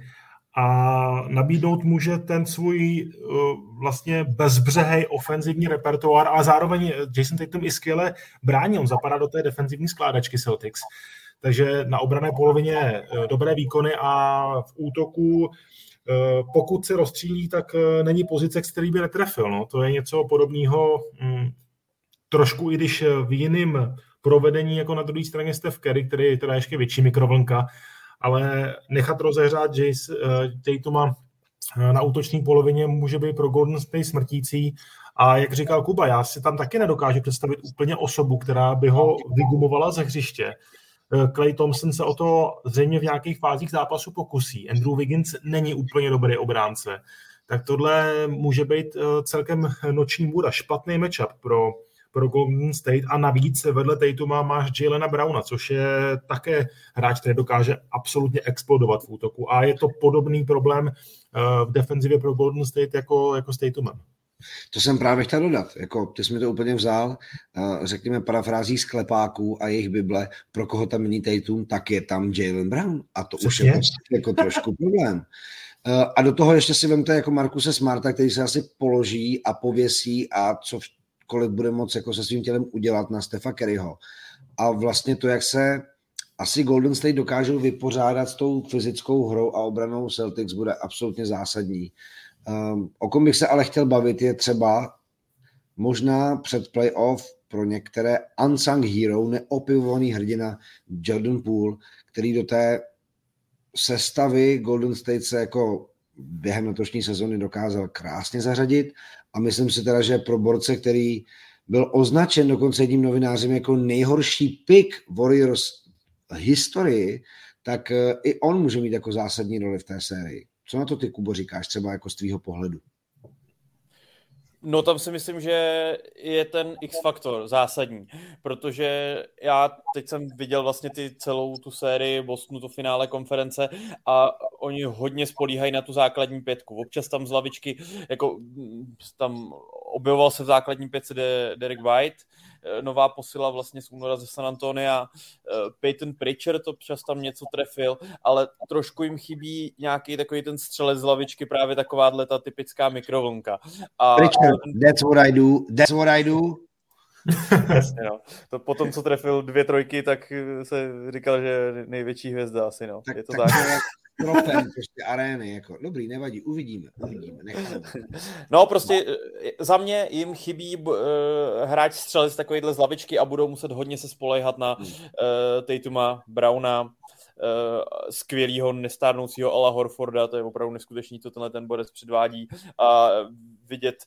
a nabídnout může ten svůj uh, vlastně bezbřehej ofenzivní repertoár a zároveň Jason Tatum i skvěle brání, on zapadá do té defenzivní skládačky Celtics. Takže na obrané polovině uh, dobré výkony a v útoku uh, pokud se rozstřílí, tak není pozice, který by netrefil. No. To je něco podobného, mm, trošku i když v jiném provedení jako na druhé straně Steph Curry, který je teda ještě větší mikrovlnka, ale nechat rozehrát Jace, uh, Tatuma eh, na útoční polovině může být pro Golden State smrtící. A jak říkal Kuba, já si tam taky nedokážu představit úplně osobu, která by ho vygumovala ze hřiště. Clay Thompson se o to zřejmě v nějakých fázích zápasu pokusí. Andrew Wiggins není úplně dobrý obránce. Tak tohle může být celkem noční můra, špatný matchup pro pro Golden State a navíc vedle Tatuma máš Jalena Browna, což je také hráč, který dokáže absolutně explodovat v útoku a je to podobný problém eh, v defenzivě pro Golden State jako, jako s Tatumem. To jsem právě chtěl dodat. Jako, ty jsi mi to úplně vzal, eh, řekněme parafrází sklepáků a jejich Bible, pro koho tam není Tatum, tak je tam Jalen Brown. A to Což už je, je jako trošku problém. Eh, a do toho ještě si vemte jako Markuse Smarta, který se asi položí a pověsí a co kolik bude moc jako se svým tělem udělat na Stefa Kerryho. A vlastně to, jak se asi Golden State dokážou vypořádat s tou fyzickou hrou a obranou Celtics, bude absolutně zásadní. Um, o kom bych se ale chtěl bavit, je třeba možná před playoff pro některé unsung hero, neopivovaný hrdina Jordan Poole, který do té sestavy Golden State se jako během letošní sezony dokázal krásně zařadit a myslím si teda, že pro borce, který byl označen dokonce jedním novinářem jako nejhorší pick Warriors historii, tak eh, i on může mít jako zásadní roli v té sérii. Co na to ty, Kubo, říkáš třeba jako z tvýho pohledu? No tam si myslím, že je ten X-faktor zásadní, protože já teď jsem viděl vlastně ty celou tu sérii Bostonu, to finále konference a oni hodně spolíhají na tu základní pětku. Občas tam z lavičky, jako tam objevoval se v základní pětce Derek White, nová posila vlastně z února ze San Antonia, Peyton Pritchard to čas tam něco trefil, ale trošku jim chybí nějaký takový ten střelec z lavičky, právě taková ta typická mikrovlnka. A Pritchard, that's what I do, that's what I do. Jasně, no. To potom, co trefil dvě trojky, tak se říkal, že je největší hvězda asi, no. Tak, je to tak. tak. Tropem prostě arény, jako dobrý, nevadí, uvidíme, uvidíme, necháme. No prostě eh, za mě jim chybí uh, hráč střelec takovýhle z lavičky a budou muset hodně se spolehat na uh, Tatuma, Browna, skvělého nestárnoucího Ala Horforda, to je opravdu neskutečný, co tenhle ten Borec předvádí a vidět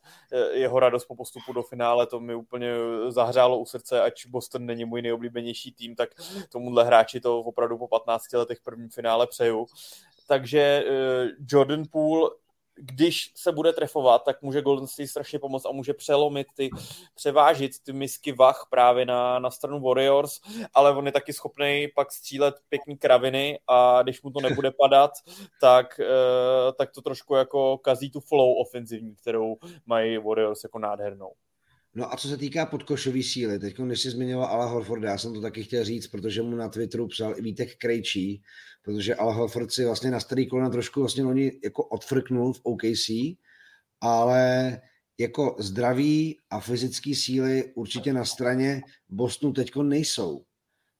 jeho radost po postupu do finále, to mi úplně zahřálo u srdce, ať Boston není můj nejoblíbenější tým, tak tomuhle hráči to opravdu po 15 letech prvním finále přeju. Takže Jordan Poole když se bude trefovat, tak může Golden State strašně pomoct a může přelomit ty, převážit ty misky vach právě na, na stranu Warriors, ale on je taky schopný pak střílet pěkný kraviny a když mu to nebude padat, tak, uh, tak to trošku jako kazí tu flow ofenzivní, kterou mají Warriors jako nádhernou. No a co se týká podkošové síly, teď když jsi zmiňoval Ala Horforda, já jsem to taky chtěl říct, protože mu na Twitteru psal i Vítek Krejčí, protože Al Horford si vlastně na starý kolena trošku vlastně oni jako odfrknul v OKC, ale jako zdraví a fyzické síly určitě na straně Bostonu teď nejsou.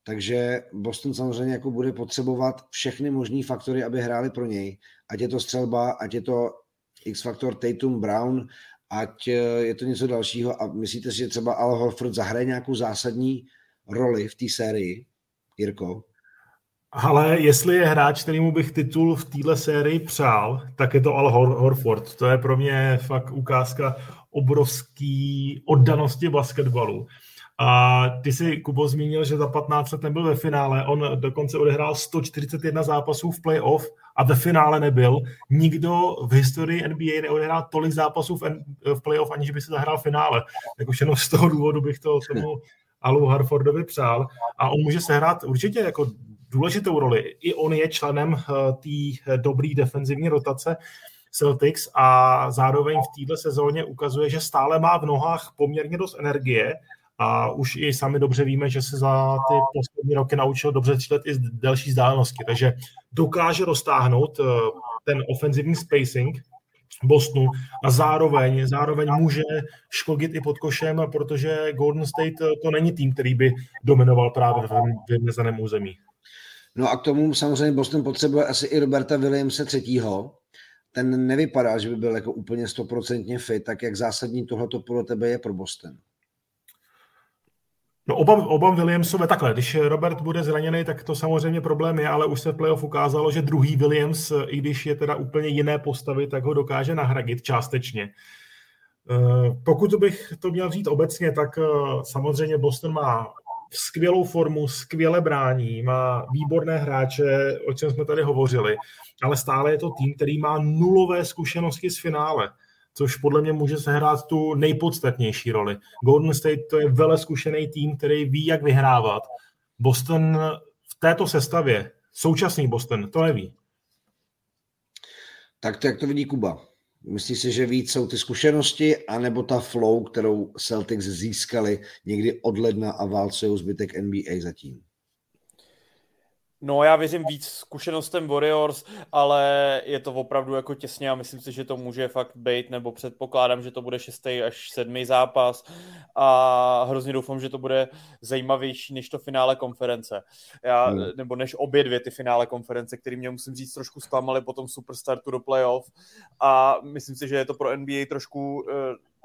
Takže Boston samozřejmě jako bude potřebovat všechny možné faktory, aby hráli pro něj. Ať je to střelba, ať je to X-faktor Tatum Brown, ať eh, je to něco dalšího. A myslíte si, že třeba Al Horford zahraje nějakou zásadní roli v té sérii, Jirko? Ale jestli je hráč, kterýmu bych titul v téhle sérii přál, tak je to Al Hor- Horford. To je pro mě fakt ukázka obrovský oddanosti basketbalu. A ty si, Kubo, zmínil, že za 15 let nebyl ve finále. On dokonce odehrál 141 zápasů v playoff a ve finále nebyl. Nikdo v historii NBA neodehrál tolik zápasů v, v playoff, aniž by se zahrál finále. Tak už jenom z toho důvodu bych to tomu Alu Harfordovi přál. A on může sehrát určitě jako důležitou roli. I on je členem eh, té dobré defenzivní rotace Celtics a zároveň v této sezóně ukazuje, že stále má v nohách poměrně dost energie a už i sami dobře víme, že se za ty poslední roky naučil dobře střílet i z delší vzdálenosti, takže dokáže roztáhnout eh, ten ofenzivní spacing Bostonu a zároveň, zároveň může škodit i pod košem, protože Golden State eh, to není tým, který by dominoval právě v vymezeném území. No a k tomu samozřejmě Boston potřebuje asi i Roberta Williamse třetího. Ten nevypadá, že by byl jako úplně stoprocentně fit, tak jak zásadní tohleto pro tebe je pro Boston? No oba, oba Williamsové takhle, když Robert bude zraněný, tak to samozřejmě problém je, ale už se v playoff ukázalo, že druhý Williams, i když je teda úplně jiné postavy, tak ho dokáže nahradit částečně. Eh, pokud bych to měl říct obecně, tak eh, samozřejmě Boston má skvělou formu, skvěle brání, má výborné hráče, o čem jsme tady hovořili, ale stále je to tým, který má nulové zkušenosti z finále, což podle mě může sehrát tu nejpodstatnější roli. Golden State to je vele zkušený tým, který ví, jak vyhrávat. Boston v této sestavě, současný Boston, to neví. Tak to, jak to vidí Kuba? Myslíš si, že víc jsou ty zkušenosti, anebo ta flow, kterou Celtics získali někdy od ledna a válcují zbytek NBA zatím? No já věřím víc zkušenostem Warriors, ale je to opravdu jako těsně a myslím si, že to může fakt být, nebo předpokládám, že to bude šestý až sedmý zápas a hrozně doufám, že to bude zajímavější než to finále konference. Já, hmm. Nebo než obě dvě ty finále konference, které mě musím říct trošku zklamaly po tom superstartu do playoff a myslím si, že je to pro NBA trošku uh,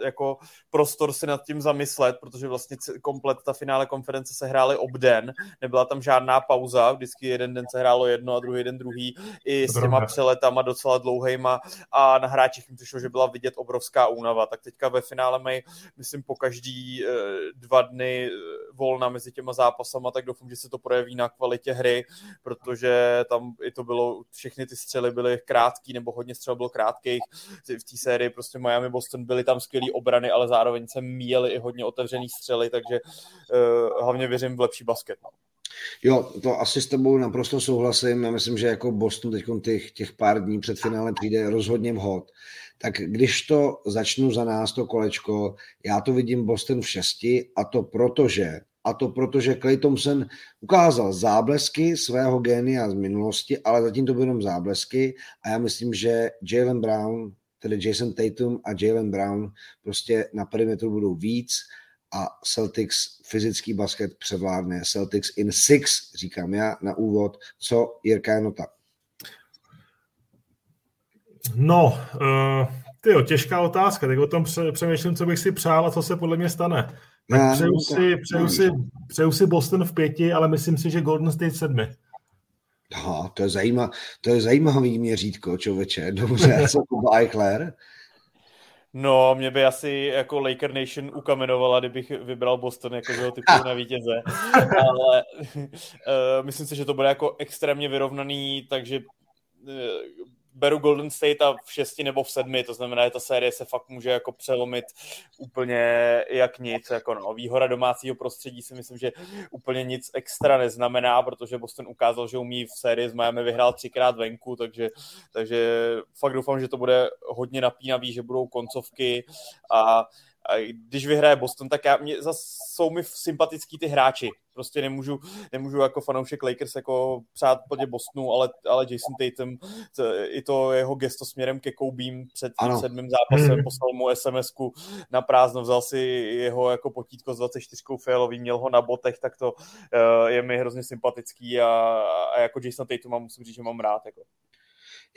jako prostor si nad tím zamyslet, protože vlastně komplet ta finále konference se hrály obden, nebyla tam žádná pauza, vždycky jeden den se hrálo jedno a druhý den druhý, i s těma přeletama docela dlouhejma a na hráčích mi přišlo, že byla vidět obrovská únava, tak teďka ve finále mají, myslím, po každý eh, dva dny eh, volna mezi těma zápasama, tak doufám, že se to projeví na kvalitě hry, protože tam i to bylo, všechny ty střely byly krátký, nebo hodně střel bylo krátkých. V té sérii, prostě Miami Boston byly tam skvělý obrany, ale zároveň se míjeli i hodně otevřený střely, takže uh, hlavně věřím v lepší basket. No. Jo, to asi s tebou naprosto souhlasím. Já myslím, že jako Boston teď těch, těch pár dní před finále přijde rozhodně vhod. Tak když to začnu za nás, to kolečko, já to vidím Boston v šesti a to protože, a to protože Clay Thompson ukázal záblesky svého génia z minulosti, ale zatím to byly jenom záblesky a já myslím, že Jalen Brown, tedy Jason Tatum a Jalen Brown prostě na perimetru budou víc a Celtics fyzický basket převládne. Celtics in six, říkám já na úvod. Co Jirka Janota? No, uh, tyjo, těžká otázka. Tak o tom přemýšlím, co bych si přál a co se podle mě stane. Tak já, přeju, si, přeju, si, přeju si Boston v pěti, ale myslím si, že Golden State sedmi. Aha, to je, zajímavé, to je zajímavý měřítko, člověče. Dobře, co to Eichler? No, mě by asi jako Laker Nation ukamenovala, kdybych vybral Boston jako jeho typu na vítěze, ale uh, myslím si, že to bude jako extrémně vyrovnaný, takže uh, beru Golden State a v šesti nebo v sedmi, to znamená, že ta série se fakt může jako přelomit úplně jak nic. Jako no, výhoda domácího prostředí si myslím, že úplně nic extra neznamená, protože Boston ukázal, že umí v sérii s Miami vyhrál třikrát venku, takže, takže fakt doufám, že to bude hodně napínavý, že budou koncovky a když vyhraje Boston, tak já, mě zase jsou mi sympatický ty hráči. Prostě nemůžu, nemůžu jako fanoušek Lakers jako přát podě Bostonu, ale, ale Jason Tatum, to, i to jeho gesto směrem ke Koubím před tím ano. sedmým zápasem, hmm. poslal mu sms na prázdno, vzal si jeho jako potítko s 24 fialový, měl ho na botech, tak to uh, je mi hrozně sympatický a, a jako Jason Tatum musím říct, že mám rád. Jako.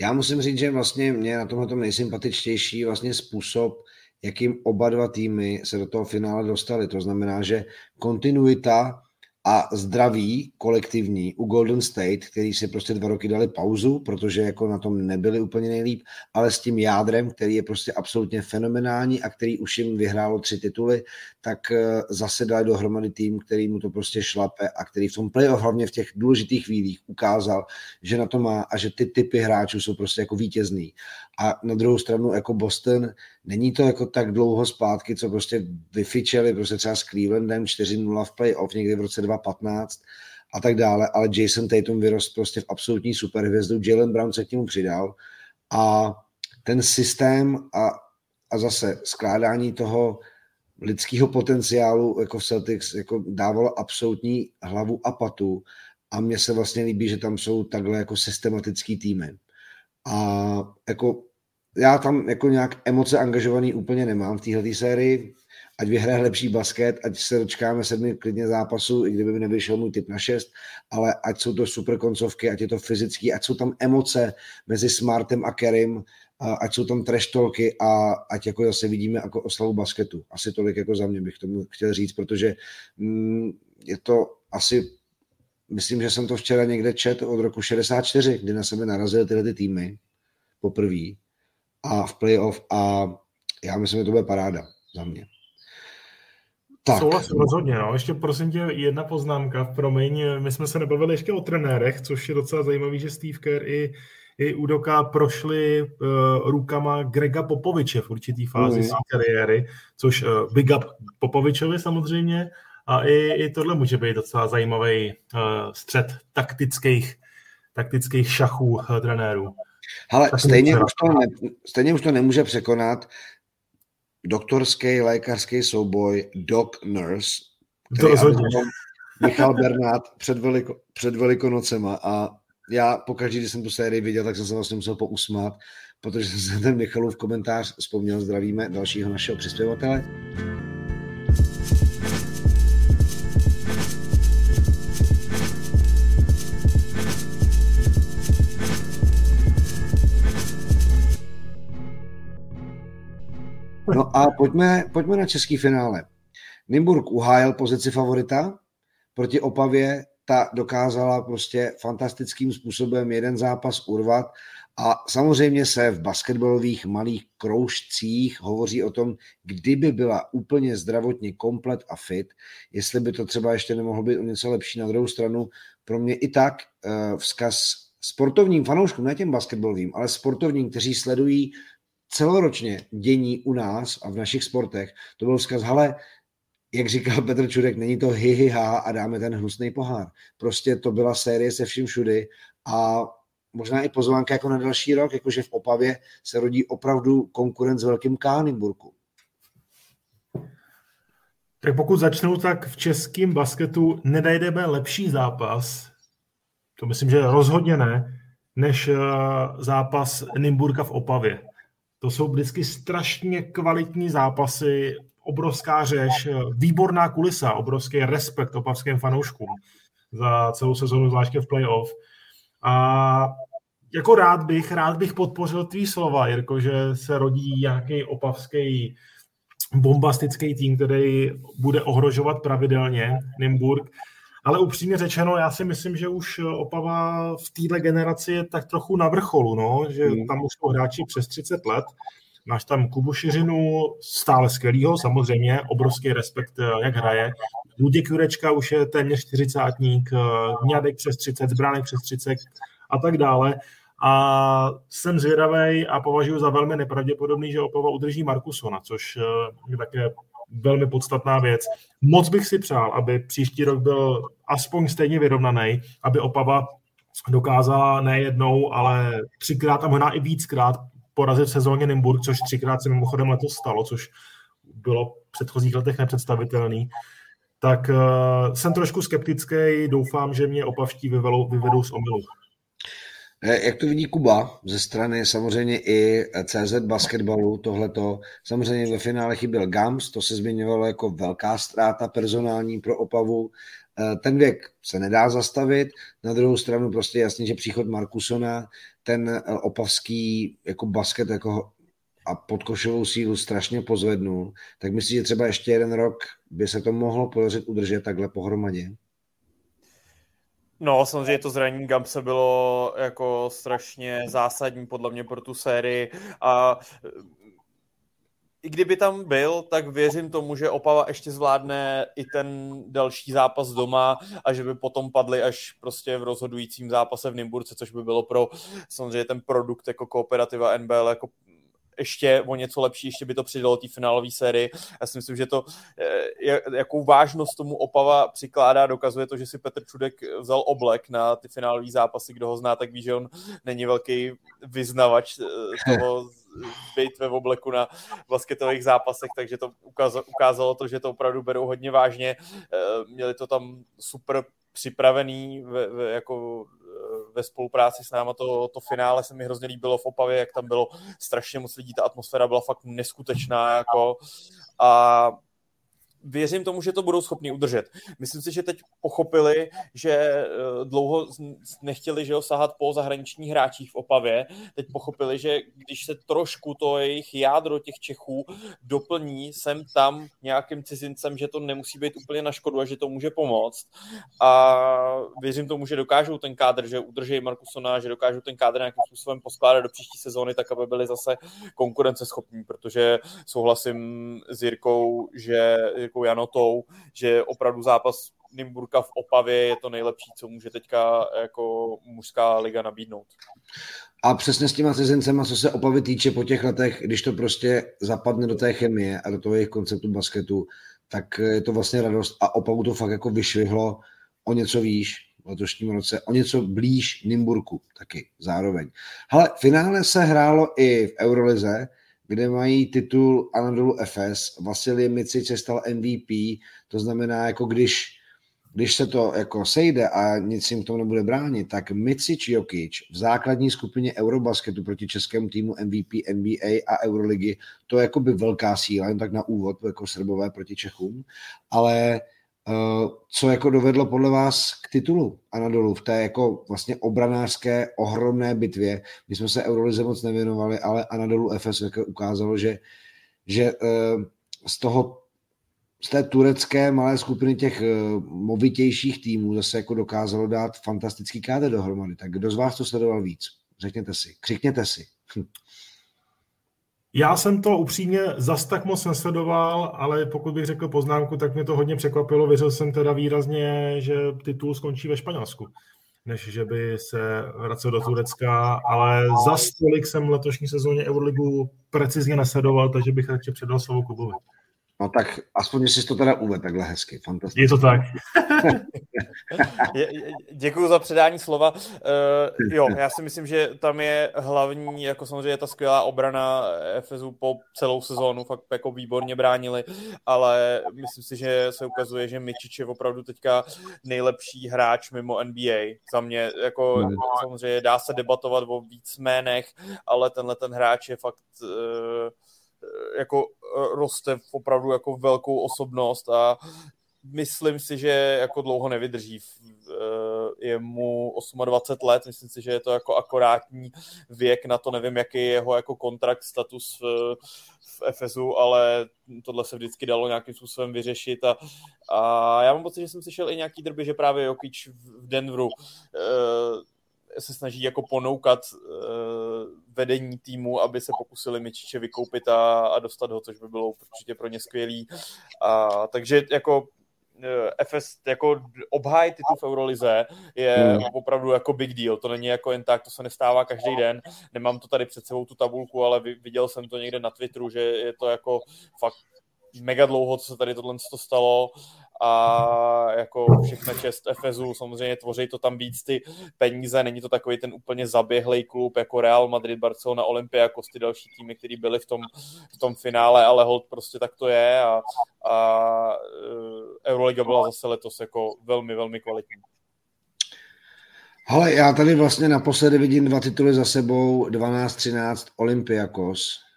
Já musím říct, že vlastně mě na tomhle nejsympatičtější vlastně způsob, jakým oba dva týmy se do toho finále dostali. To znamená, že kontinuita a zdraví kolektivní u Golden State, který si prostě dva roky dali pauzu, protože jako na tom nebyli úplně nejlíp, ale s tím jádrem, který je prostě absolutně fenomenální a který už jim vyhrálo tři tituly, tak eh, zase dali dohromady tým, který mu to prostě šlape a který v tom playoff hlavně v těch důležitých chvílích ukázal, že na to má a že ty typy hráčů jsou prostě jako vítězný. A na druhou stranu jako Boston, není to jako tak dlouho zpátky, co prostě vyfičeli prostě třeba s Clevelandem 4-0 v playoff někdy v roce 2015 a tak dále, ale Jason Tatum vyrost prostě v absolutní superhvězdu, Jalen Brown se k němu přidal a ten systém a, a zase skládání toho lidského potenciálu jako v Celtics jako dávalo absolutní hlavu a patu a mně se vlastně líbí, že tam jsou takhle jako systematický týmy. A jako já tam jako nějak emoce angažovaný úplně nemám v téhle sérii, ať vyhraje lepší basket, ať se dočkáme sedmi klidně zápasů, i kdyby mi nevyšel můj typ na šest, ale ať jsou to super koncovky, ať je to fyzický, ať jsou tam emoce mezi Smartem a Kerim, ať jsou tam treštolky a ať jako zase vidíme jako oslavu basketu. Asi tolik jako za mě bych tomu chtěl říct, protože mm, je to asi, myslím, že jsem to včera někde čet od roku 64, kdy na sebe narazily tyhle ty týmy poprvé a v playoff a já myslím, že to bude paráda za mě. Tak. Souhlasím rozhodně, no. Ještě prosím tě jedna poznámka, promiň, my jsme se nebavili ještě o trenérech, což je docela zajímavý, že Steve Kerr i, i Udoka prošli uh, rukama Grega Popoviče v určitý fázi mm. své kariéry, což uh, big up Popovičovi samozřejmě, a i, i tohle může být docela zajímavý uh, střed taktických, taktických šachů uh, trenérů. Ale stejně už, to ne, stejně už to nemůže překonat doktorský lékařský souboj Doc Nurse, který Michal Bernát před, veliko, před Velikonocema. A já pokaždé, když jsem tu sérii viděl, tak jsem se vlastně musel pousmát, protože jsem se ten Michalův komentář vzpomněl, zdravíme dalšího našeho přispěvatele. No a pojďme, pojďme na český finále. Nymburk uhájil pozici favorita, proti Opavě ta dokázala prostě fantastickým způsobem jeden zápas urvat a samozřejmě se v basketbalových malých kroužcích hovoří o tom, kdyby byla úplně zdravotně komplet a fit, jestli by to třeba ještě nemohlo být o něco lepší. Na druhou stranu pro mě i tak uh, vzkaz sportovním fanouškům, ne těm basketbalovým, ale sportovním, kteří sledují celoročně dění u nás a v našich sportech, to byl vzkaz, hele, jak říkal Petr Čurek, není to hi, hi ha a dáme ten hnusný pohár. Prostě to byla série se vším všudy a možná i pozvánka jako na další rok, jakože v Opavě se rodí opravdu konkurent s velkým K Nymburku. Tak pokud začnou, tak v českém basketu nedajdeme lepší zápas, to myslím, že rozhodně ne, než eh, zápas Nymburka v Opavě. To jsou vždycky strašně kvalitní zápasy, obrovská řeš, výborná kulisa, obrovský respekt opavským fanouškům za celou sezonu, zvláště v playoff. A jako rád bych, rád bych podpořil tvý slova, Jirko, že se rodí nějaký opavský bombastický tým, který bude ohrožovat pravidelně Nymburk. Ale upřímně řečeno, já si myslím, že už Opava v této generaci je tak trochu na vrcholu, no? že hmm. tam už jsou hráči přes 30 let. Máš tam Kubu Šiřinu, stále skvělýho, samozřejmě, obrovský respekt, jak hraje. Luděk Jurečka už je téměř 40 Mňadek přes 30, Zbránek přes 30 a tak dále. A jsem zvědavý a považuji za velmi nepravděpodobný, že Opava udrží Markusona, což eh, je také velmi podstatná věc. Moc bych si přál, aby příští rok byl aspoň stejně vyrovnaný, aby Opava dokázala nejednou, ale třikrát a možná i víckrát porazit v sezóně Nymburk, což třikrát se mimochodem letos stalo, což bylo v předchozích letech nepředstavitelný. Tak uh, jsem trošku skeptický, doufám, že mě opavští vyvedou, vyvedou z omylu. Jak to vidí Kuba ze strany samozřejmě i CZ basketbalu tohleto. Samozřejmě ve finále chyběl Gams, to se zmiňovalo jako velká ztráta personální pro Opavu. Eh, ten věk se nedá zastavit, na druhou stranu prostě jasně, že příchod Markusona, ten opavský jako basket jako a podkošovou sílu strašně pozvednul, tak myslím, že třeba ještě jeden rok by se to mohlo podařit udržet takhle pohromadě. No, samozřejmě to zranění Gamse bylo jako strašně zásadní podle mě pro tu sérii a e, i kdyby tam byl, tak věřím tomu, že Opava ještě zvládne i ten další zápas doma a že by potom padli až prostě v rozhodujícím zápase v Nymburce, což by bylo pro samozřejmě ten produkt jako kooperativa NBL jako ještě o něco lepší, ještě by to přidalo té finálové sérii. Já si myslím, že to, eh, jakou vážnost tomu Opava přikládá, dokazuje to, že si Petr Čudek vzal oblek na ty finálové zápasy, kdo ho zná, tak ví, že on není velký vyznavač eh, toho být ve obleku na basketových zápasech, takže to ukázalo to, že to opravdu berou hodně vážně. Eh, měli to tam super připravený ve, ve, jako ve spolupráci s náma to, to finále se mi hrozně líbilo v Opavě, jak tam bylo strašně moc lidí, ta atmosféra byla fakt neskutečná jako. A věřím tomu, že to budou schopni udržet. Myslím si, že teď pochopili, že eh, dlouho nechtěli že ho sahat po zahraničních hráčích v Opavě. Teď pochopili, že když se trošku to jejich jádro těch Čechů doplní sem tam nějakým cizincem, že to nemusí být úplně na škodu a že to může pomoct. A věřím tomu, že dokážou ten kádr, že udržejí Markusona, že dokážou ten kádr nějakým způsobem poskládat do příští sezóny, tak aby byli zase konkurenceschopní, protože souhlasím s Jirkou, že Jirkou Janotou, že opravdu zápas Nymburka v Opavě je to nejlepší, co může teďka jako mužská liga nabídnout. A přesně s těma cizincema, co se Opavy týče po těch letech, když to prostě zapadne do té chemie a do toho jejich konceptu basketu, tak je to vlastně radost a Opavu to fakt jako vyšvihlo o něco výš v letošním roce, o něco blíž Nymburku taky zároveň. Ale finále se hrálo i v Eurolize, kde mají titul Anadolu FS. Vasilij Mici se stal MVP, to znamená, jako když, když se to jako sejde a nic jim tomu nebude bránit, tak Micic Jokic v základní skupině Eurobasketu proti českému týmu MVP, NBA a Euroligy, to je jako by velká síla, jen tak na úvod, jako srbové proti Čechům, ale co jako dovedlo podle vás k titulu Anadolu v té jako vlastně obranářské ohromné bitvě. My jsme se Eurolize moc nevěnovali, ale Anadolu FS ukázalo, že, že eh, z toho z té turecké malé skupiny těch eh, movitějších týmů zase jako dokázalo dát fantastický kádr dohromady. Tak kdo z vás to sledoval víc? Řekněte si, křikněte si. Já jsem to upřímně zas tak moc nesledoval, ale pokud bych řekl poznámku, tak mě to hodně překvapilo. Věřil jsem teda výrazně, že titul skončí ve Španělsku, než že by se vracel do Turecka, ale za tolik jsem letošní sezóně Euroligu precizně nesledoval, takže bych radši předal slovo Kubovi. No tak aspoň jsi to teda uvedl takhle hezky, fantasticky. Je to tak. Děkuji za předání slova. Uh, jo, já si myslím, že tam je hlavní, jako samozřejmě ta skvělá obrana Efezu po celou sezónu, fakt jako výborně bránili, ale myslím si, že se ukazuje, že Mičič je opravdu teďka nejlepší hráč mimo NBA. Za mě, jako hmm. samozřejmě dá se debatovat o víc jménech, ale tenhle ten hráč je fakt uh, jako roste v opravdu jako velkou osobnost a myslím si, že jako dlouho nevydrží. Je mu 28 let, myslím si, že je to jako akorátní věk na to, nevím, jaký je jeho jako kontrakt, status v, v FSU, ale tohle se vždycky dalo nějakým způsobem vyřešit a, a já mám pocit, že jsem slyšel i nějaký drby, že právě Jokic v Denveru se snaží jako ponoukat uh, vedení týmu, aby se pokusili Mičiče vykoupit a, a dostat ho, což by bylo určitě pro ně skvělý. A, takže jako eh, FS jako obhájit titul v Eurolize je opravdu jako big deal. To není jako jen tak, to se nestává každý den. Nemám to tady před sebou tu tabulku, ale viděl jsem to někde na Twitteru, že je to jako fakt mega dlouho, co se tady tohle stalo a jako všechna čest Efezu, samozřejmě tvoří to tam víc ty peníze, není to takový ten úplně zaběhlej klub jako Real Madrid, Barcelona, Olympiakos, ty další týmy, které byly v tom, v tom finále, ale hold prostě tak to je a, a eh, Euroliga byla zase letos jako velmi, velmi kvalitní. Ale já tady vlastně naposledy vidím dva tituly za sebou, 12-13 Olympiakos,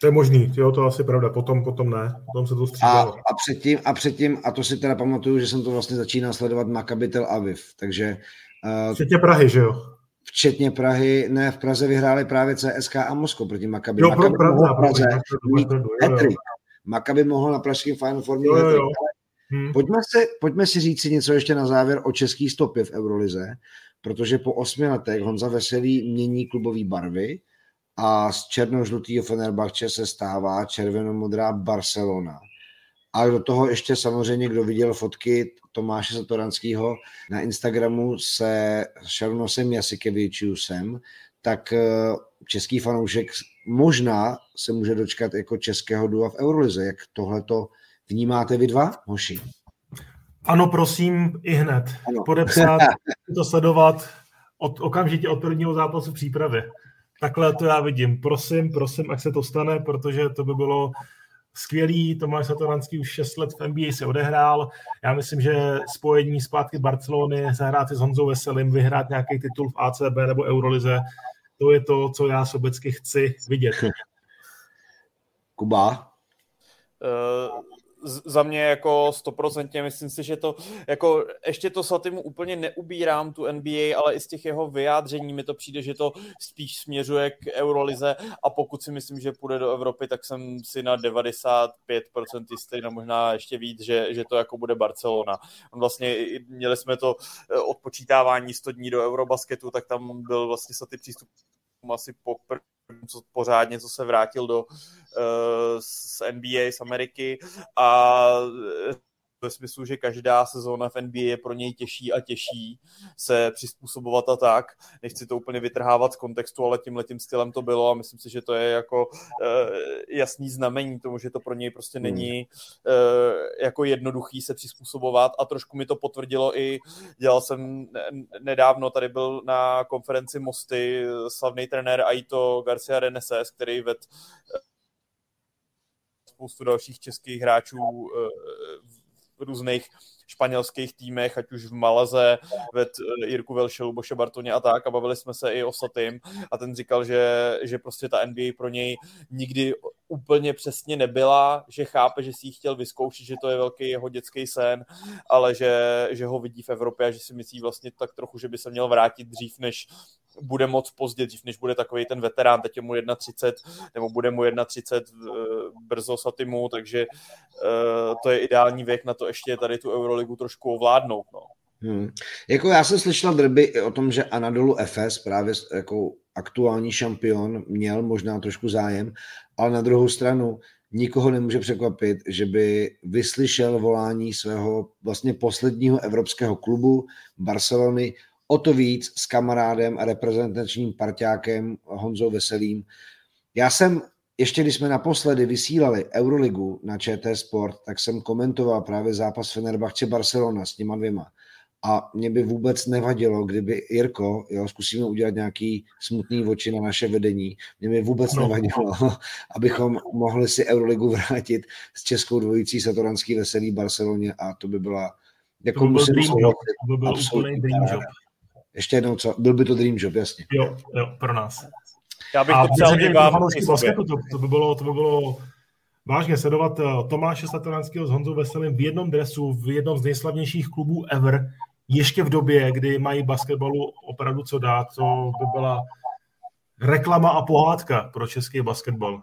to je možný, jo, to asi pravda, potom, potom ne, potom se to střídalo. A, a, předtím, a předtím, a to si teda pamatuju, že jsem to vlastně začínal sledovat Maccabi Tel Aviv, takže... Uh, včetně Prahy, že jo? Včetně Prahy, ne, v Praze vyhráli právě CSK a Moskva proti Maccabi. Jo, pro Praze, Praze Maccabi mohl na pražském Final Four jo, jo, jo. Hmm. Pojďme, se, pojďme si říct si něco ještě na závěr o český stopě v Eurolize, protože po osmi letech Honza Veselý mění klubové barvy, a z černožlutého Fenerbahče se stává červenomodrá Barcelona. A do toho ještě samozřejmě, kdo viděl fotky Tomáše Satoranského na Instagramu se Šarunosem Jasikevičiusem, tak eh, český fanoušek možná se může dočkat jako českého dua v Eurolize. Jak tohle to vnímáte vy dva, hoši? Ano, prosím, i hned. Ano. Podepsat, to sledovat od, okamžitě od prvního zápasu v přípravě. Takhle to já vidím. Prosím, prosím, ať se to stane, protože to by bylo skvělý. Tomáš Satoranský už 6 let v NBA se odehrál. Já myslím, že spojení zpátky Barcelony, zahrát si s Honzou Veselým, vyhrát nějaký titul v ACB nebo Eurolize, to je to, co já sobecky chci vidět. Kuba? Uh, za mě jako stoprocentně, myslím si, že to jako ještě to Satimu úplně neubírám tu NBA, ale i z těch jeho vyjádření mi to přijde, že to spíš směřuje k Eurolize a pokud si myslím, že půjde do Evropy, tak jsem si na 95% jistý, no možná ještě víc, že, že to jako bude Barcelona. On vlastně, měli jsme to eh, odpočítávání 100 dní do Eurobasketu, tak tam byl vlastně Saty přístup asi poprvé co pořádně, co se vrátil do uh, z NBA z Ameriky a ve smyslu, že každá sezóna v NBA je pro něj těžší a těžší se přizpůsobovat a tak. Nechci to úplně vytrhávat z kontextu, ale tím letím stylem to bylo a myslím si, že to je jako uh, jasný znamení tomu, že to pro něj prostě není uh, jako jednoduchý se přizpůsobovat a trošku mi to potvrdilo i, dělal jsem nedávno, tady byl na konferenci Mosty slavný trenér Aito Garcia Reneses, který ved spoustu dalších českých hráčů různých španělských týmech, ať už v Malaze, ved eh, Jirku Velšelu, Boše Bartoně a tak a bavili jsme se i o Satym a ten říkal, že, že prostě ta NBA pro něj nikdy úplně přesně nebyla, že chápe, že si ji chtěl vyzkoušet, že to je velký jeho dětský sen, ale že, že ho vidí v Evropě a že si myslí vlastně tak trochu, že by se měl vrátit dřív, než bude moc pozdě, dřív než bude takový ten veterán, teď je mu 31, nebo bude mu 31 eh, brzo Satimu, takže uh, to je ideální věk na to ještě tady tu Euroligu trošku ovládnout. No. Hmm. Jako já jsem slyšel drby o tom, že Anadolu FS, právě jako aktuální šampion, měl možná trošku zájem, ale na druhou stranu nikoho nemůže překvapit, že by vyslyšel volání svého vlastně posledního evropského klubu Barcelony o to víc s kamarádem a reprezentačním parťákem Honzou Veselým. Já jsem ještě když jsme naposledy vysílali Euroligu na ČT Sport, tak jsem komentoval právě zápas Fenerbahce Barcelona s těma dvěma. A mě by vůbec nevadilo, kdyby Jirko, jo, zkusíme udělat nějaký smutný oči na naše vedení, mě by vůbec no. nevadilo, abychom mohli si Euroligu vrátit s českou dvojicí Satoranský veselý Barceloně a to by byla jako to by byl dream job, to by byl úplný dream job. Ještě jednou, co? Byl by to dream job, jasně. Jo, jo, pro nás. Já bych a to přál i vám. To, to, by bylo, to by bylo vážně sledovat eh, Tomáše Satoranského s Honzou Veselým v jednom dresu, v jednom z nejslavnějších klubů ever, ještě v době, kdy mají basketbalu opravdu co dát, to by byla reklama a pohádka pro český basketbal.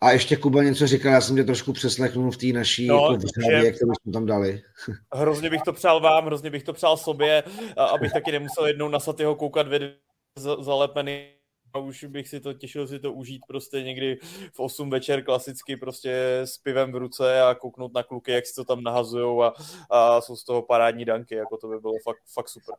A ještě Kuba něco říkal, já jsem tě trošku přeslechnul v té naší no, jako vzhlavě, kterou jsme tam dali. hrozně bych to přál vám, hrozně bych to přál sobě, abych taky nemusel jednou na Satyho koukat ve zalepený a už bych si to těšil si to užít prostě někdy v 8 večer klasicky prostě s pivem v ruce a kouknout na kluky, jak si to tam nahazujou a, a jsou z toho parádní danky, jako to by bylo fakt, fakt super.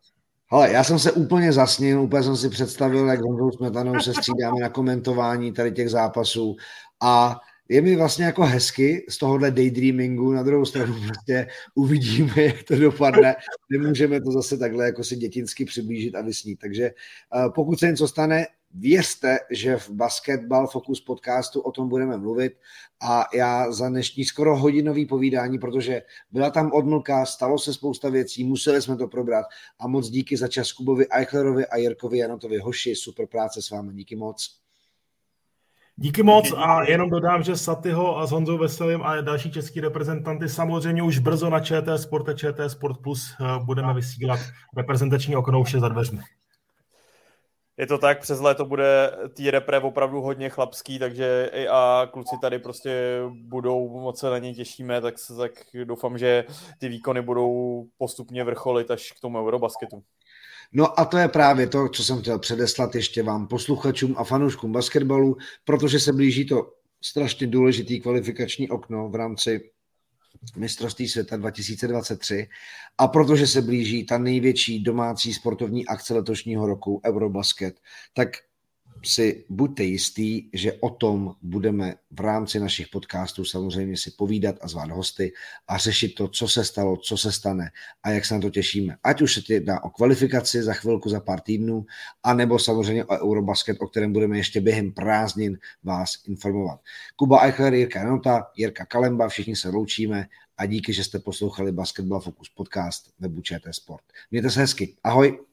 Ale já jsem se úplně zasnil, úplně jsem si představil, jak Honzou Smetanou se střídáme na komentování tady těch zápasů a je mi vlastně jako hezky z tohohle daydreamingu, na druhou stranu prostě uvidíme, jak to dopadne. Nemůžeme to zase takhle jako si dětinsky přiblížit a vysnít. Takže eh, pokud se něco stane, věřte, že v Basketball Focus podcastu o tom budeme mluvit a já za dnešní skoro hodinový povídání, protože byla tam odmlka, stalo se spousta věcí, museli jsme to probrat a moc díky za čas Kubovi Eichlerovi a Jirkovi Janotovi Hoši, super práce s vámi, díky moc. Díky moc a jenom dodám, že Satyho a s Honzou Veselým a další český reprezentanty samozřejmě už brzo na ČT Sport a ČT Sport Plus eh, budeme vysílat reprezentační okno už je za dveřmi. Je to tak, přes léto bude tý repre opravdu hodně chlapský, takže i a kluci tady prostě budou, moc se na něj těšíme, tak, tak doufám, že ty výkony budou postupně vrcholit až k tomu Eurobasketu. No a to je právě to, co jsem chtěl předeslat ještě vám posluchačům a fanouškům basketbalu, protože se blíží to strašně důležitý kvalifikační okno v rámci mistrovství světa 2023 a protože se blíží ta největší domácí sportovní akce letošního roku Eurobasket, tak si buďte jistý, že o tom budeme v rámci našich podcastů samozřejmě si povídat a zvát hosty a řešit to, co se stalo, co se stane a jak se na to těšíme. Ať už se jedná o kvalifikaci za chvilku, za pár týdnů, anebo samozřejmě o Eurobasket, o kterém budeme ještě během prázdnin vás informovat. Kuba Eichler, Jirka Nota, Jirka Kalemba, všichni se loučíme a díky, že jste poslouchali Basketball Focus podcast webu ČT Sport. Mějte se hezky. Ahoj.